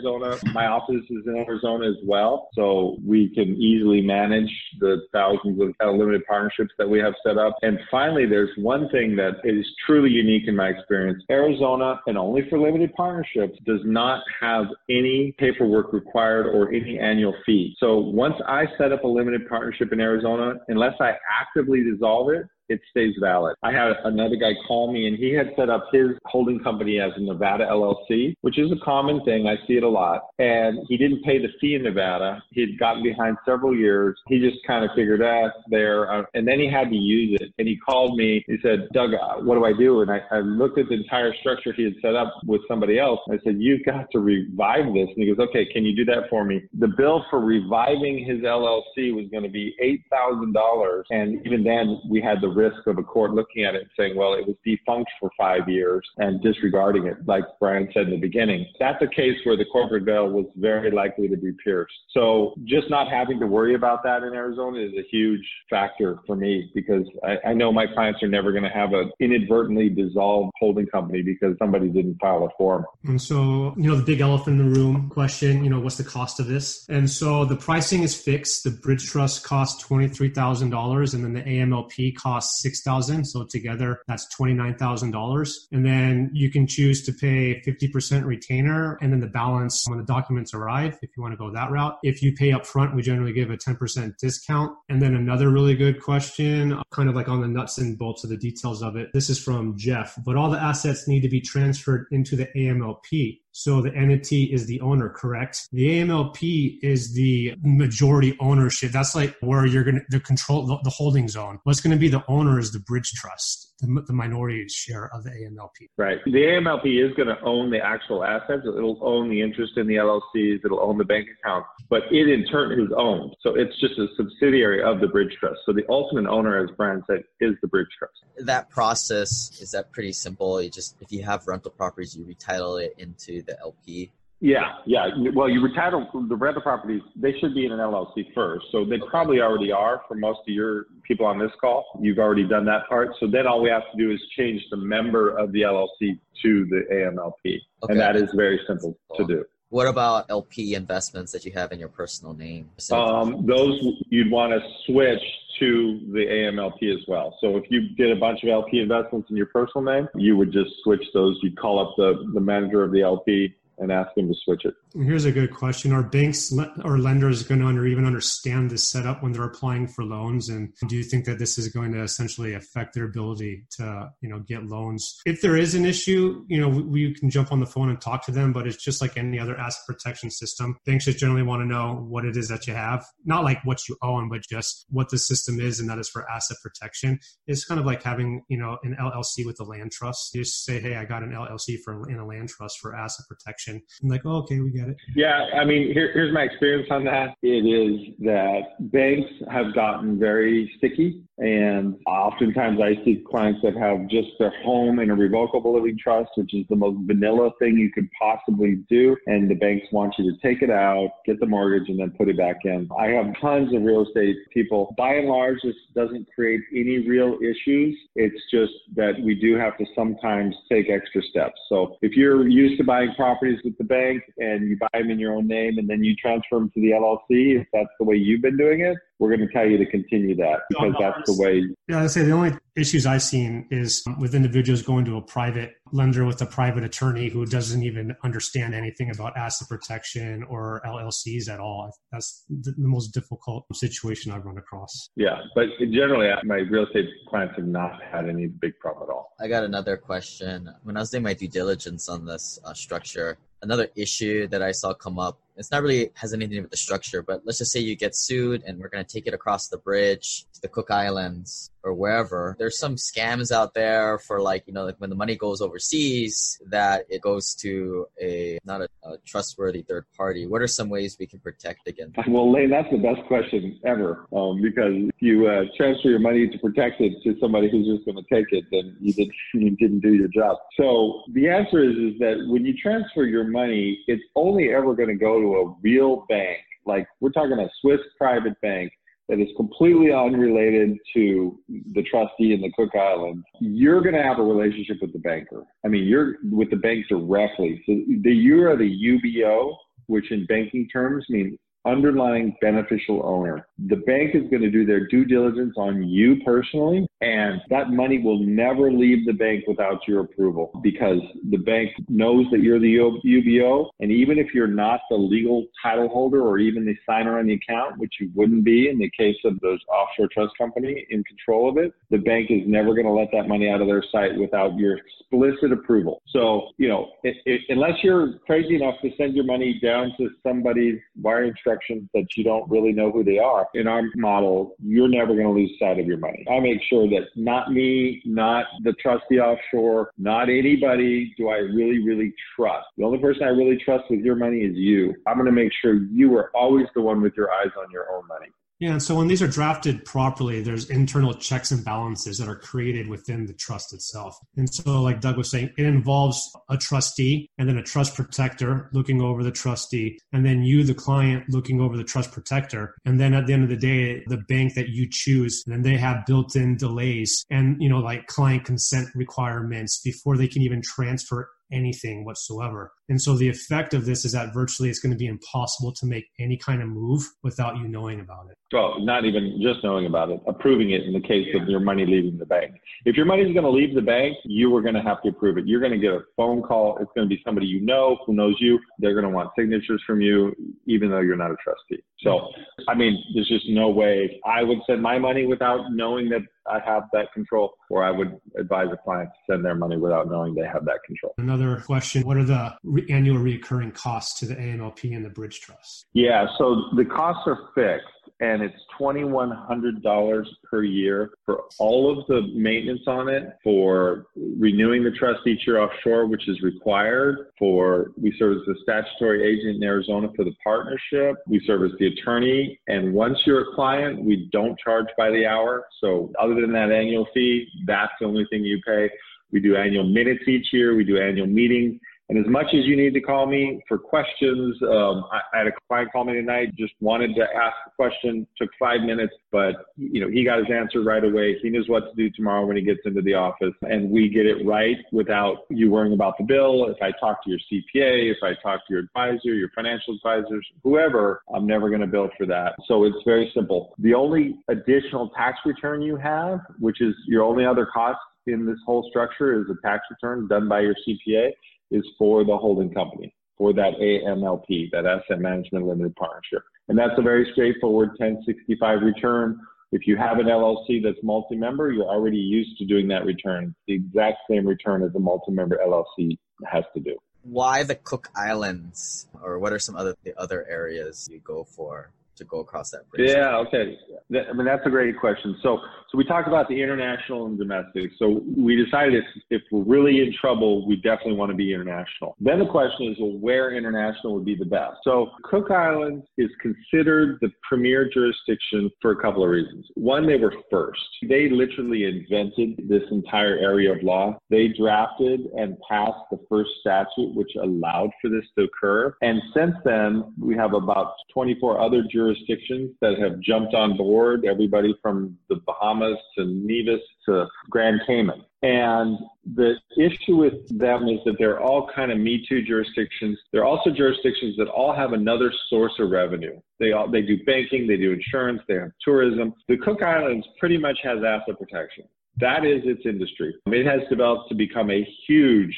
My office is in Arizona as well. So we can easily manage the thousands of uh, limited partnerships that we have set up. And finally, there's one thing that is truly unique in my experience. Arizona, and only for limited partnerships, does not have any paperwork required or any annual fee. So once I set up a limited partnership in Arizona, unless I actively dissolve it, it stays valid. I had another guy call me and he had set up his holding company as a Nevada LLC, which is a common thing. I see it a lot. And he didn't pay the fee in Nevada. He had gotten behind several years. He just kind of figured that there. Uh, and then he had to use it. And he called me. He said, Doug, uh, what do I do? And I, I looked at the entire structure he had set up with somebody else. I said, you've got to revive this. And he goes, okay, can you do that for me? The bill for reviving his LLC was going to be $8,000. And even then we had the risk of a court looking at it and saying, well, it was defunct for five years and disregarding it, like Brian said in the beginning. That's a case where the corporate veil was very likely to be pierced. So just not having to worry about that in Arizona is a huge factor for me because I, I know my clients are never going to have an inadvertently dissolved holding company because somebody didn't file a form. And so, you know, the big elephant in the room question, you know, what's the cost of this? And so the pricing is fixed. The bridge trust costs $23,000 and then the AMLP costs six thousand. So together, that's twenty nine thousand dollars. And then you can choose to pay fifty percent retainer, and then the balance when the documents arrive. If you want to go that route, if you pay up front, we generally give a ten percent discount. And then another really good question, kind of like on the nuts and bolts of the details of it. This is from Jeff. But all the assets need to be transferred into the AMLP. So the entity is the owner, correct? The AMLP is the majority ownership. That's like where you're going to the control the, the holding zone. What's going to be the owner is the bridge trust, the, the minority share of the AMLP. Right. The AMLP is going to own the actual assets. It'll own the interest in the LLCs. It'll own the bank account, but it in turn is owned. So it's just a subsidiary of the bridge trust. So the ultimate owner, as Brian said, is the bridge trust. That process is that pretty simple. You just if you have rental properties, you retitle it into the LP? Yeah, yeah. Well, you retitle the rental properties. They should be in an LLC first, so they probably already are for most of your people on this call. You've already done that part. So then all we have to do is change the member of the LLC to the AMLP, okay. and that is very simple to do. What about LP investments that you have in your personal name? Um, those you'd want to switch to the AMLP as well. So if you did a bunch of LP investments in your personal name, you would just switch those. You'd call up the, the manager of the LP and ask him to switch it. Here's a good question: Are banks or lenders going to under, even understand this setup when they're applying for loans? And do you think that this is going to essentially affect their ability to, you know, get loans? If there is an issue, you know, we, we can jump on the phone and talk to them, but it's just like any other asset protection system. Banks just generally want to know what it is that you have, not like what you own, but just what the system is, and that is for asset protection. It's kind of like having, you know, an LLC with a land trust. You just say, hey, I got an LLC for in a land trust for asset protection. And like, oh, okay, we it. Yeah, I mean, here, here's my experience on that. It is that banks have gotten very sticky, and oftentimes I see clients that have just their home in a revocable living trust, which is the most vanilla thing you could possibly do, and the banks want you to take it out, get the mortgage, and then put it back in. I have tons of real estate people. By and large, this doesn't create any real issues. It's just that we do have to sometimes take extra steps. So if you're used to buying properties with the bank and you buy them in your own name and then you transfer them to the LLC, if that's the way you've been doing it, we're going to tell you to continue that because that's the way. Yeah, I say the only issues I've seen is um, with individuals going to a private lender with a private attorney who doesn't even understand anything about asset protection or LLCs at all. That's the most difficult situation I've run across. Yeah, but generally, my real estate clients have not had any big problem at all. I got another question. When I was doing my due diligence on this uh, structure, another issue that I saw come up it's not really has anything to do with the structure, but let's just say you get sued and we're going to take it across the bridge to the Cook Islands or wherever. There's some scams out there for like, you know, like when the money goes overseas, that it goes to a not a, a trustworthy third party. What are some ways we can protect against? Well, Lane, that's the best question ever um, because if you uh, transfer your money to protect it to somebody who's just going to take it, then you didn't you didn't do your job. So the answer is is that when you transfer your money, it's only ever going to go to a real bank, like we're talking a Swiss private bank that is completely unrelated to the trustee in the Cook Islands, you're going to have a relationship with the banker. I mean, you're with the bank directly. So the, you are the UBO, which in banking terms means underlying beneficial owner. The bank is going to do their due diligence on you personally, and that money will never leave the bank without your approval because the bank knows that you're the UBO. And even if you're not the legal title holder or even the signer on the account, which you wouldn't be in the case of those offshore trust company in control of it, the bank is never going to let that money out of their sight without your explicit approval. So, you know, it, it, unless you're crazy enough to send your money down to somebody's wire instruction instructions that you don't really know who they are. In our model, you're never going to lose sight of your money. I make sure that not me, not the trustee offshore, not anybody do I really, really trust. The only person I really trust with your money is you. I'm going to make sure you are always the one with your eyes on your own money. Yeah, and so when these are drafted properly, there's internal checks and balances that are created within the trust itself. And so, like Doug was saying, it involves a trustee and then a trust protector looking over the trustee, and then you, the client, looking over the trust protector. And then at the end of the day, the bank that you choose, then they have built in delays and, you know, like client consent requirements before they can even transfer anything whatsoever. And so the effect of this is that virtually it's going to be impossible to make any kind of move without you knowing about it. Well, not even just knowing about it, approving it in the case yeah. of your money leaving the bank. If your money is going to leave the bank, you are going to have to approve it. You're going to get a phone call. It's going to be somebody you know who knows you. They're going to want signatures from you, even though you're not a trustee. So, I mean, there's just no way I would send my money without knowing that I have that control, or I would advise a client to send their money without knowing they have that control. Another question What are the re- annual recurring costs to the AMLP and the Bridge Trust? Yeah, so the costs are fixed and it's $2,100 per year for all of the maintenance on it, for renewing the trust each year offshore, which is required, for we serve as the statutory agent in Arizona for the partnership, we serve as the attorney, and once you're a client, we don't charge by the hour. So other than that annual fee, that's the only thing you pay. We do annual minutes each year, we do annual meetings and as much as you need to call me for questions, um, I, I, had a client call me tonight, just wanted to ask a question, took five minutes, but you know he got his answer right away. He knows what to do tomorrow when he gets into the office, and we get it right without you worrying about the bill. If I talk to your CPA, if I talk to your advisor, your financial advisors, whoever, I'm never going to bill for that. So it's very simple. The only additional tax return you have, which is your only other cost in this whole structure, is a tax return done by your CPA is for the holding company for that AMLP, that Asset Management Limited Partnership. And that's a very straightforward 1065 return. If you have an LLC that's multi-member, you're already used to doing that return. The exact same return as a multi-member LLC has to do. Why the Cook Islands, or what are some other the other areas you go for? To go across that bridge? Yeah, okay. I mean, that's a great question. So, so we talked about the international and domestic. So we decided if, if we're really in trouble, we definitely want to be international. Then the question is, well, where international would be the best? So Cook Islands is considered the premier jurisdiction for a couple of reasons. One, they were first. They literally invented this entire area of law. They drafted and passed the first statute which allowed for this to occur. And since then, we have about 24 other jurisdictions jurisdictions that have jumped on board, everybody from the Bahamas to Nevis to Grand Cayman. And the issue with them is that they're all kind of Me Too jurisdictions. They're also jurisdictions that all have another source of revenue. They all they do banking, they do insurance, they have tourism. The Cook Islands pretty much has asset protection. That is its industry. It has developed to become a huge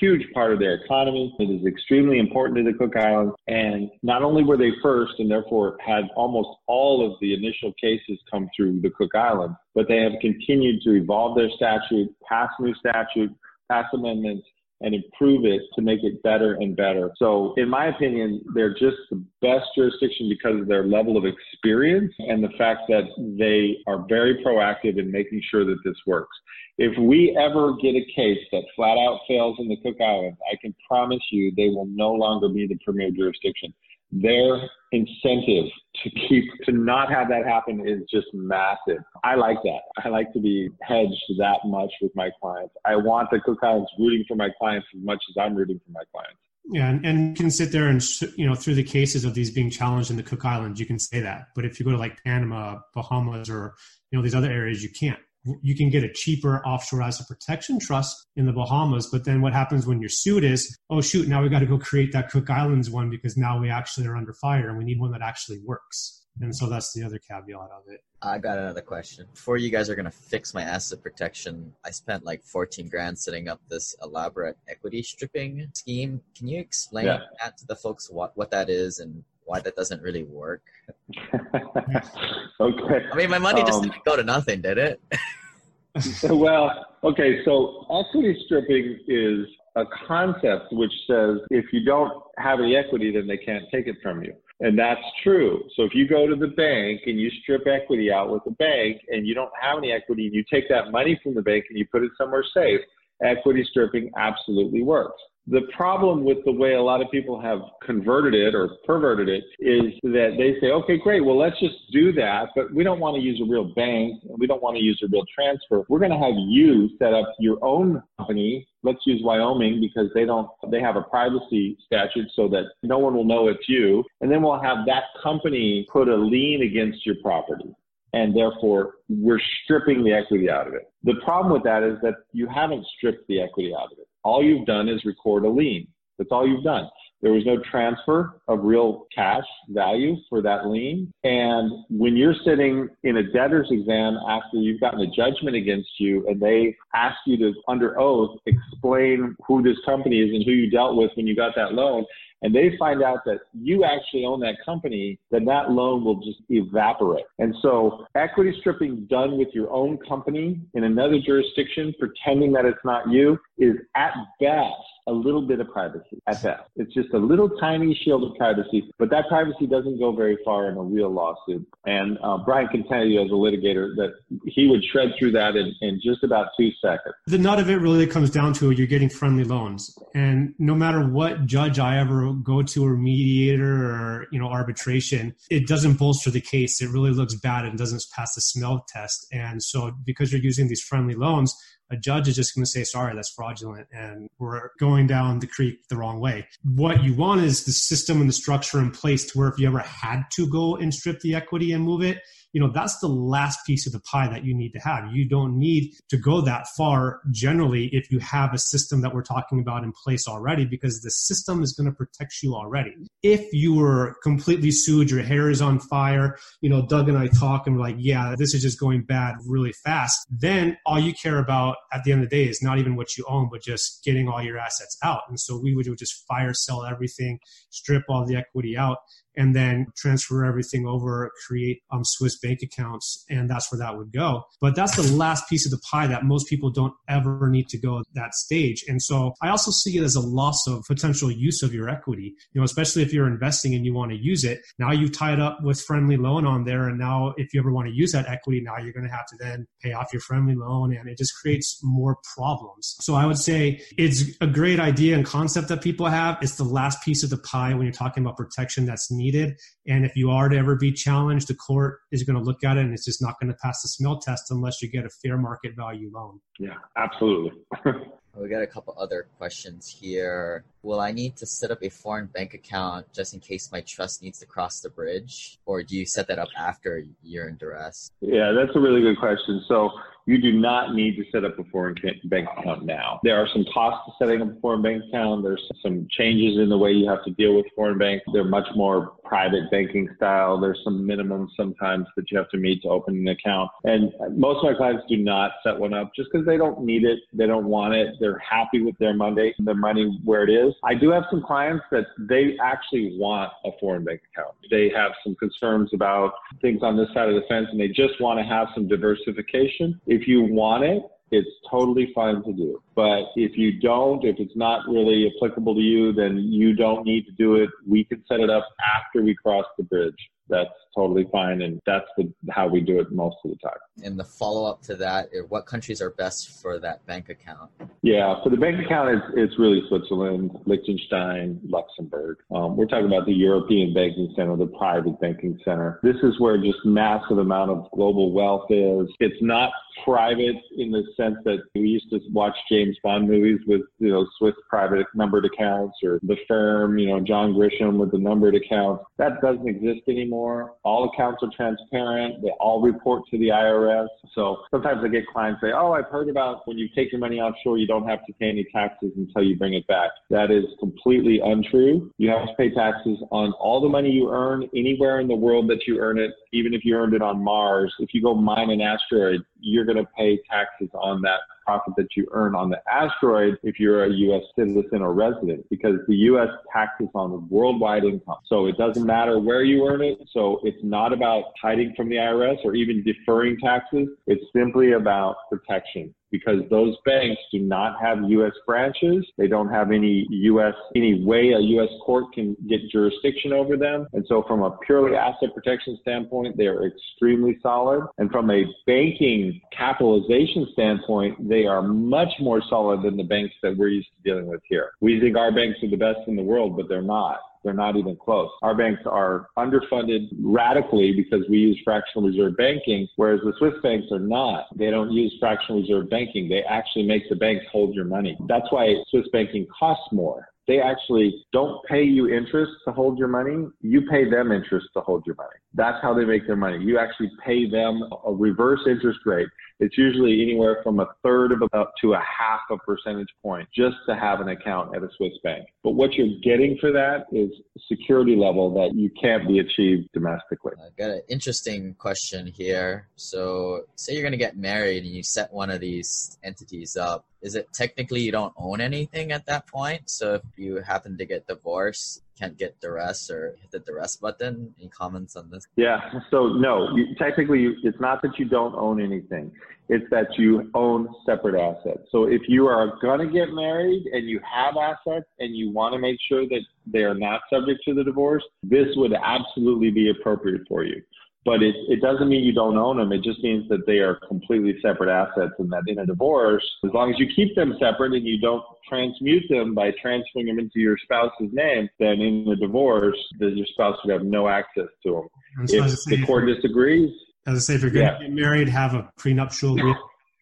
huge part of their economy. It is extremely important to the Cook Islands. And not only were they first and therefore had almost all of the initial cases come through the Cook Islands, but they have continued to evolve their statute, pass new statute, pass amendments, and improve it to make it better and better. So, in my opinion, they're just the best jurisdiction because of their level of experience and the fact that they are very proactive in making sure that this works. If we ever get a case that flat out fails in the Cook Islands, I can promise you they will no longer be the premier jurisdiction their incentive to keep to not have that happen is just massive. I like that. I like to be hedged that much with my clients. I want the Cook Islands rooting for my clients as much as I'm rooting for my clients. Yeah, and, and you can sit there and you know through the cases of these being challenged in the Cook Islands, you can say that. But if you go to like Panama, Bahamas, or you know these other areas, you can't you can get a cheaper offshore asset protection trust in the Bahamas. But then what happens when you're sued is, oh shoot, now we got to go create that Cook Islands one because now we actually are under fire and we need one that actually works. And so that's the other caveat of it. I got another question. Before you guys are going to fix my asset protection, I spent like 14 grand setting up this elaborate equity stripping scheme. Can you explain yeah. that to the folks what, what that is and why that doesn't really work. okay. I mean, my money just um, didn't go to nothing, did it? well, okay. So equity stripping is a concept which says if you don't have any equity, then they can't take it from you. And that's true. So if you go to the bank and you strip equity out with the bank and you don't have any equity and you take that money from the bank and you put it somewhere safe, equity stripping absolutely works. The problem with the way a lot of people have converted it or perverted it is that they say, okay, great, well, let's just do that, but we don't want to use a real bank and we don't want to use a real transfer. We're going to have you set up your own company. Let's use Wyoming because they don't, they have a privacy statute so that no one will know it's you. And then we'll have that company put a lien against your property and therefore we're stripping the equity out of it. The problem with that is that you haven't stripped the equity out of it. All you've done is record a lien. That's all you've done. There was no transfer of real cash value for that lien. And when you're sitting in a debtor's exam after you've gotten a judgment against you and they ask you to, under oath, explain who this company is and who you dealt with when you got that loan, and they find out that you actually own that company, then that loan will just evaporate. And so equity stripping done with your own company in another jurisdiction, pretending that it's not you, is at best a little bit of privacy at best. It's just a little tiny shield of privacy, but that privacy doesn't go very far in a real lawsuit. And uh, Brian can tell you as a litigator that he would shred through that in, in just about two seconds. The nut of it really comes down to you're getting friendly loans. And no matter what judge I ever go to or mediator or, you know, arbitration, it doesn't bolster the case. It really looks bad and doesn't pass the smell test. And so because you're using these friendly loans, a judge is just going to say, sorry, that's fraudulent and we're going down the creek the wrong way. What you want is the system and the structure in place to where if you ever had to go and strip the equity and move it, you know, that's the last piece of the pie that you need to have. You don't need to go that far generally if you have a system that we're talking about in place already, because the system is going to protect you already. If you were completely sued, your hair is on fire, you know, Doug and I talk and we're like, yeah, this is just going bad really fast, then all you care about at the end of the day is not even what you own, but just getting all your assets out. And so we would just fire sell everything, strip all the equity out, and then transfer everything over, create um, Swiss bank accounts, and that's where that would go. But that's the last piece of the pie that most people don't ever need to go that stage. And so I also see it as a loss of potential use of your equity, you know, especially if you're investing and you want to use it. Now you've tied up with friendly loan on there. And now if you ever want to use that equity, now you're going to have to then pay off your friendly loan and it just creates more problems. So I would say it's a great idea and concept that people have. It's the last piece of the pie when you're talking about protection that's needed needed. And if you are to ever be challenged, the court is going to look at it and it's just not going to pass the smell test unless you get a fair market value loan. Yeah, absolutely. we got a couple other questions here. Will I need to set up a foreign bank account just in case my trust needs to cross the bridge? Or do you set that up after you're in duress? Yeah, that's a really good question. So you do not need to set up a foreign bank account now. There are some costs to setting up a foreign bank account. There's some changes in the way you have to deal with foreign banks. They're much more private banking style. There's some minimums sometimes that you have to meet to open an account. And most of my clients do not set one up just because they don't need it. They don't want it. They're happy with their Monday, their money where it is. I do have some clients that they actually want a foreign bank account. They have some concerns about things on this side of the fence and they just want to have some diversification. If you want it, it's totally fine to do. But if you don't, if it's not really applicable to you, then you don't need to do it. We can set it up after we cross the bridge that's totally fine. And that's the, how we do it most of the time. And the follow up to that, what countries are best for that bank account? Yeah, for the bank account, it's, it's really Switzerland, Liechtenstein, Luxembourg. Um, we're talking about the European banking center, the private banking center. This is where just massive amount of global wealth is. It's not private in the sense that we used to watch James Bond movies with, you know, Swiss private numbered accounts or the firm, you know, John Grisham with the numbered accounts. That doesn't exist anymore. All accounts are transparent. They all report to the IRS. So sometimes I get clients say, Oh, I've heard about when you take your money offshore, you don't have to pay any taxes until you bring it back. That is completely untrue. You have to pay taxes on all the money you earn anywhere in the world that you earn it, even if you earned it on Mars. If you go mine an asteroid, you're going to pay taxes on that profit that you earn on the asteroid if you're a U.S. citizen or resident because the U.S. taxes on worldwide income. So it doesn't matter where you earn it. So it's not about hiding from the IRS or even deferring taxes. It's simply about protection because those banks do not have U.S. branches. They don't have any U.S. any way a U.S. court can get jurisdiction over them. And so from a purely asset protection standpoint, they are extremely solid. And from a banking capitalization standpoint, they are much more solid than the banks that we're used to dealing with here. We think our banks are the best in the world, but they're not. They're not even close. Our banks are underfunded radically because we use fractional reserve banking, whereas the Swiss banks are not. They don't use fractional reserve banking. They actually make the banks hold your money. That's why Swiss banking costs more they actually don't pay you interest to hold your money. You pay them interest to hold your money. That's how they make their money. You actually pay them a reverse interest rate. It's usually anywhere from a third of about to a half a percentage point just to have an account at a Swiss bank. But what you're getting for that is security level that you can't be achieved domestically. I got an interesting question here. So say you're going to get married and you set one of these entities up is it technically you don't own anything at that point? So if you happen to get divorced, can't get duress or hit the duress button. Any comments on this? Yeah. So no, you, technically, it's not that you don't own anything. It's that you own separate assets. So if you are going to get married and you have assets and you want to make sure that they are not subject to the divorce, this would absolutely be appropriate for you but it, it doesn't mean you don't own them. It just means that they are completely separate assets and that in a divorce, as long as you keep them separate and you don't transmute them by transferring them into your spouse's name, then in a divorce, the, your spouse would have no access to them. So if the court disagrees. As I say, if you're going yeah. to get married, have a prenuptial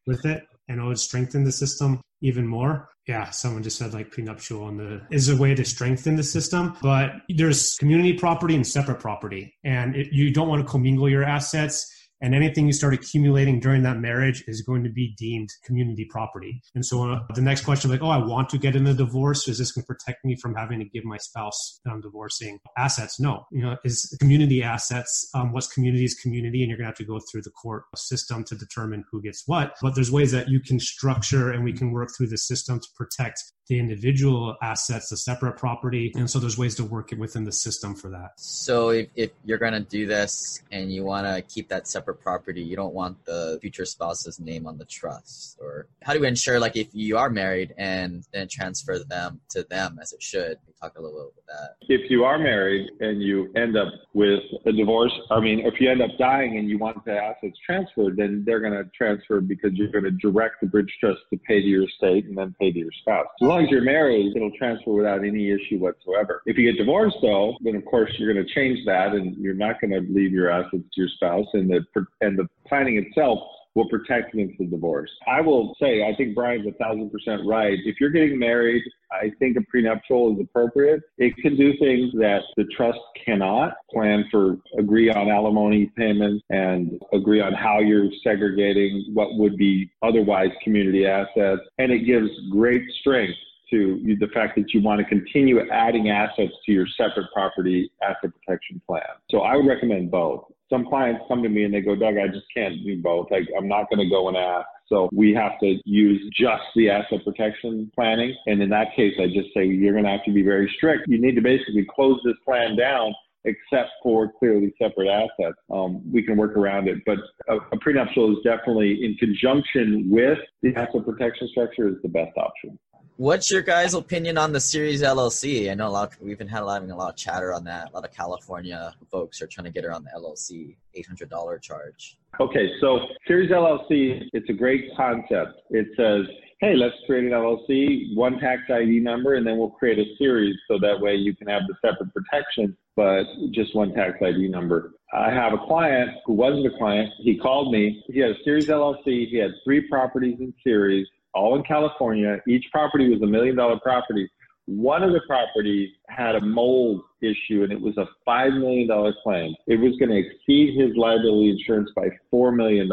with it and it would strengthen the system even more yeah, someone just said like prenuptial on the is a way to strengthen the system, but there's community property and separate property, and it, you don't want to commingle your assets. And anything you start accumulating during that marriage is going to be deemed community property. And so uh, the next question, like, oh, I want to get in a divorce. Is this going to protect me from having to give my spouse that I'm divorcing assets? No, you know, is community assets. Um, what's community is community, and you're going to have to go through the court system to determine who gets what. But there's ways that you can structure and we can work through the system to protect the individual assets, the separate property. And so there's ways to work it within the system for that. So if, if you're going to do this and you want to keep that separate property, you don't want the future spouse's name on the trust or how do we ensure like if you are married and then transfer them to them as it should? We talk a little bit about that. If you are married and you end up with a divorce, I mean, if you end up dying and you want the assets transferred, then they're going to transfer because you're going to direct the bridge trust to pay to your estate and then pay to your spouse. As long as you're married, it'll transfer without any issue whatsoever. If you get divorced, though, then of course you're going to change that, and you're not going to leave your assets to your spouse, and the and the planning itself will protect against the divorce. I will say, I think Brian's a thousand percent right. If you're getting married, I think a prenuptial is appropriate. It can do things that the trust cannot plan for, agree on alimony payments and agree on how you're segregating what would be otherwise community assets. And it gives great strength to the fact that you want to continue adding assets to your separate property asset protection plan. So I would recommend both some clients come to me and they go, Doug, I just can't do both. Like, I'm not going to go and ask. So we have to use just the asset protection planning. And in that case, I just say you're going to have to be very strict. You need to basically close this plan down except for clearly separate assets. Um, we can work around it, but a, a, prenuptial is definitely in conjunction with the asset protection structure is the best option. What's your guys' opinion on the Series LLC? I know a lot. Of, we've been having a lot of chatter on that. A lot of California folks are trying to get around the LLC eight hundred dollar charge. Okay, so Series LLC, it's a great concept. It says, hey, let's create an LLC, one tax ID number, and then we'll create a series so that way you can have the separate protection, but just one tax ID number. I have a client who wasn't a client. He called me. He had a Series LLC. He had three properties in series all in California. Each property was a million dollar property. One of the properties had a mold issue and it was a $5 million claim. It was going to exceed his liability insurance by $4 million.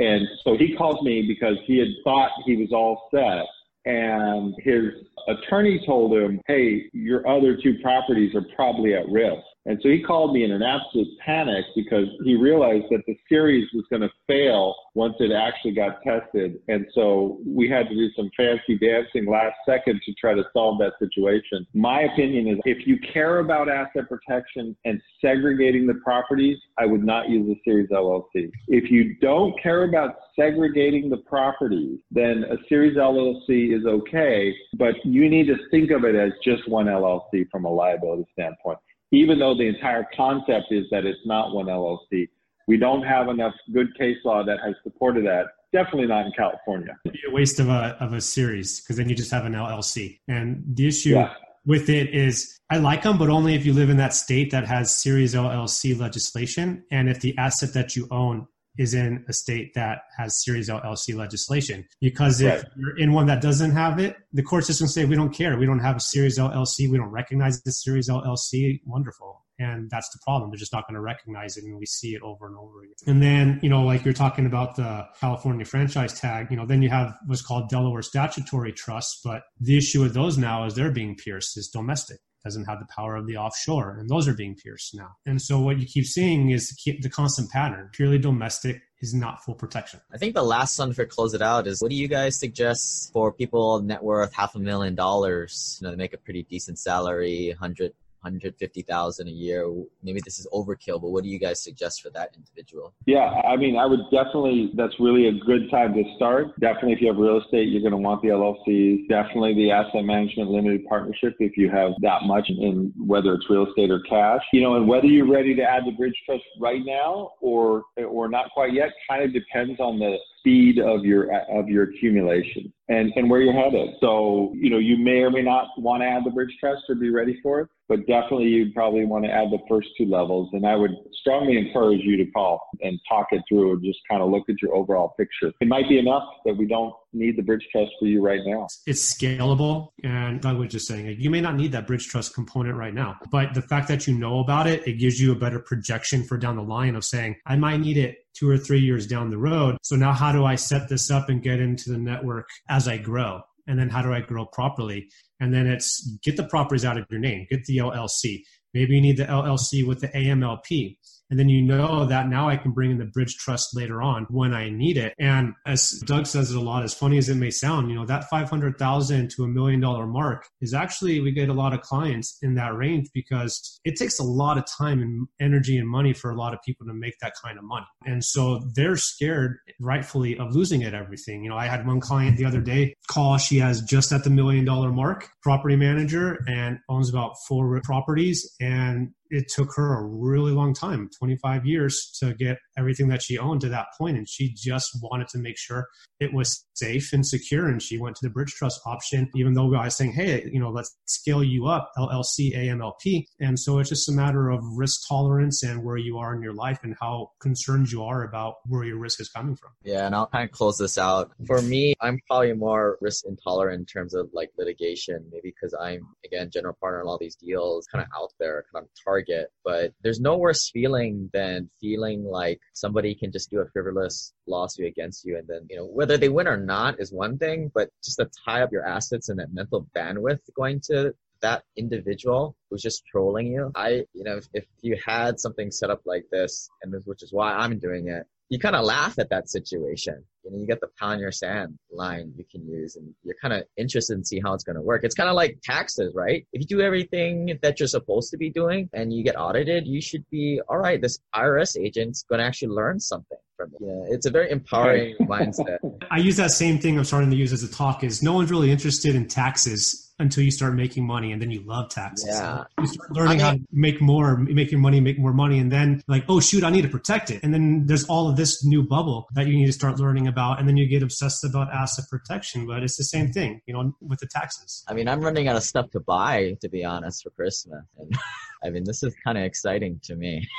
And so he calls me because he had thought he was all set and his attorney told him, hey, your other two properties are probably at risk. And so he called me in an absolute panic because he realized that the series was going to fail once it actually got tested. And so we had to do some fancy dancing last second to try to solve that situation. My opinion is if you care about asset protection and segregating the properties, I would not use a series LLC. If you don't care about segregating the properties, then a series LLC is okay, but you need to think of it as just one LLC from a liability standpoint even though the entire concept is that it's not one LLC. We don't have enough good case law that has supported that. Definitely not in California. It'd be a waste of a of a series because then you just have an LLC. And the issue yeah. with it is, I like them, but only if you live in that state that has series LLC legislation, and if the asset that you own is in a state that has series LLC legislation. Because if right. you're in one that doesn't have it, the court system say we don't care. We don't have a series LLC. We don't recognize the series LLC. Wonderful. And that's the problem. They're just not going to recognize it, and we see it over and over again. And then, you know, like you're talking about the California franchise tax, you know, then you have what's called Delaware statutory trusts. But the issue with those now is they're being pierced is domestic doesn't have the power of the offshore, and those are being pierced now. And so what you keep seeing is the constant pattern. Purely domestic is not full protection. I think the last one for close it out is what do you guys suggest for people net worth half a million dollars? You know, they make a pretty decent salary, hundred 150,000 a year. Maybe this is overkill, but what do you guys suggest for that individual? Yeah, I mean, I would definitely, that's really a good time to start. Definitely, if you have real estate, you're going to want the LLCs. Definitely the asset management limited partnership if you have that much in whether it's real estate or cash. You know, and whether you're ready to add the bridge trust right now or or not quite yet kind of depends on the speed of your of your accumulation and and where you're headed. So you know you may or may not want to add the bridge trust or be ready for it, but definitely you'd probably want to add the first two levels. And I would strongly encourage you to call and talk it through and just kind of look at your overall picture. It might be enough that we don't need the bridge trust for you right now. It's scalable, and Doug was just saying you may not need that bridge trust component right now, but the fact that you know about it, it gives you a better projection for down the line of saying I might need it two or three years down the road. So now how do I set this up and get into the network as I grow? And then how do I grow properly? And then it's get the properties out of your name, get the LLC. Maybe you need the LLC with the AMLP and then you know that now I can bring in the bridge trust later on when I need it. And as Doug says it a lot, as funny as it may sound, you know, that 500,000 to a million dollar mark is actually, we get a lot of clients in that range because it takes a lot of time and energy and money for a lot of people to make that kind of money. And so they're scared rightfully of losing it everything. You know, I had one client the other day call, she has just at the million dollar mark, property manager and owns about four properties and it took her a really long time 25 years to get everything that she owned to that point and she just wanted to make sure it was safe and secure and she went to the bridge trust option even though i was saying hey you know let's scale you up llc amlp and so it's just a matter of risk tolerance and where you are in your life and how concerned you are about where your risk is coming from. Yeah and i'll kind of close this out. For me i'm probably more risk intolerant in terms of like litigation maybe because i'm again general partner in all these deals kind of out there kind of target but there's no worse feeling than feeling like somebody can just do a frivolous lawsuit against you and then you know whether they win or not is one thing but just to tie up your assets and that mental bandwidth going to that individual who's just trolling you. I you know if, if you had something set up like this and this, which is why i'm doing it you kind of laugh at that situation. You know, you get the pound your sand line you can use, and you're kind of interested in see how it's going to work. It's kind of like taxes, right? If you do everything that you're supposed to be doing and you get audited, you should be all right. This IRS agent's going to actually learn something from it. Yeah, it's a very empowering mindset. I use that same thing I'm starting to use as a talk. Is no one's really interested in taxes until you start making money and then you love taxes. Yeah. You start learning I mean, how to make more, make your money, make more money. And then like, oh shoot, I need to protect it. And then there's all of this new bubble that you need to start learning about. And then you get obsessed about asset protection, but it's the same thing, you know, with the taxes. I mean, I'm running out of stuff to buy, to be honest, for Christmas. And I mean, this is kind of exciting to me.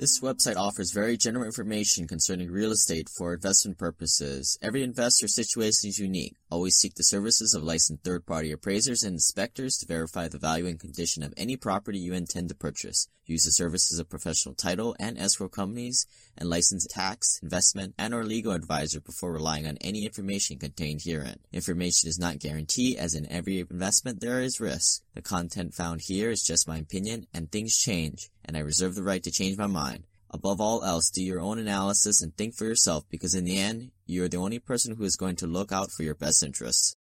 This website offers very general information concerning real estate for investment purposes. Every investor situation is unique. Always seek the services of licensed third-party appraisers and inspectors to verify the value and condition of any property you intend to purchase. Use the services of professional title and escrow companies and licensed tax, investment, and or legal advisor before relying on any information contained herein. Information is not guaranteed as in every investment there is risk. The content found here is just my opinion and things change and I reserve the right to change my mind. Above all else, do your own analysis and think for yourself because in the end, you are the only person who is going to look out for your best interests.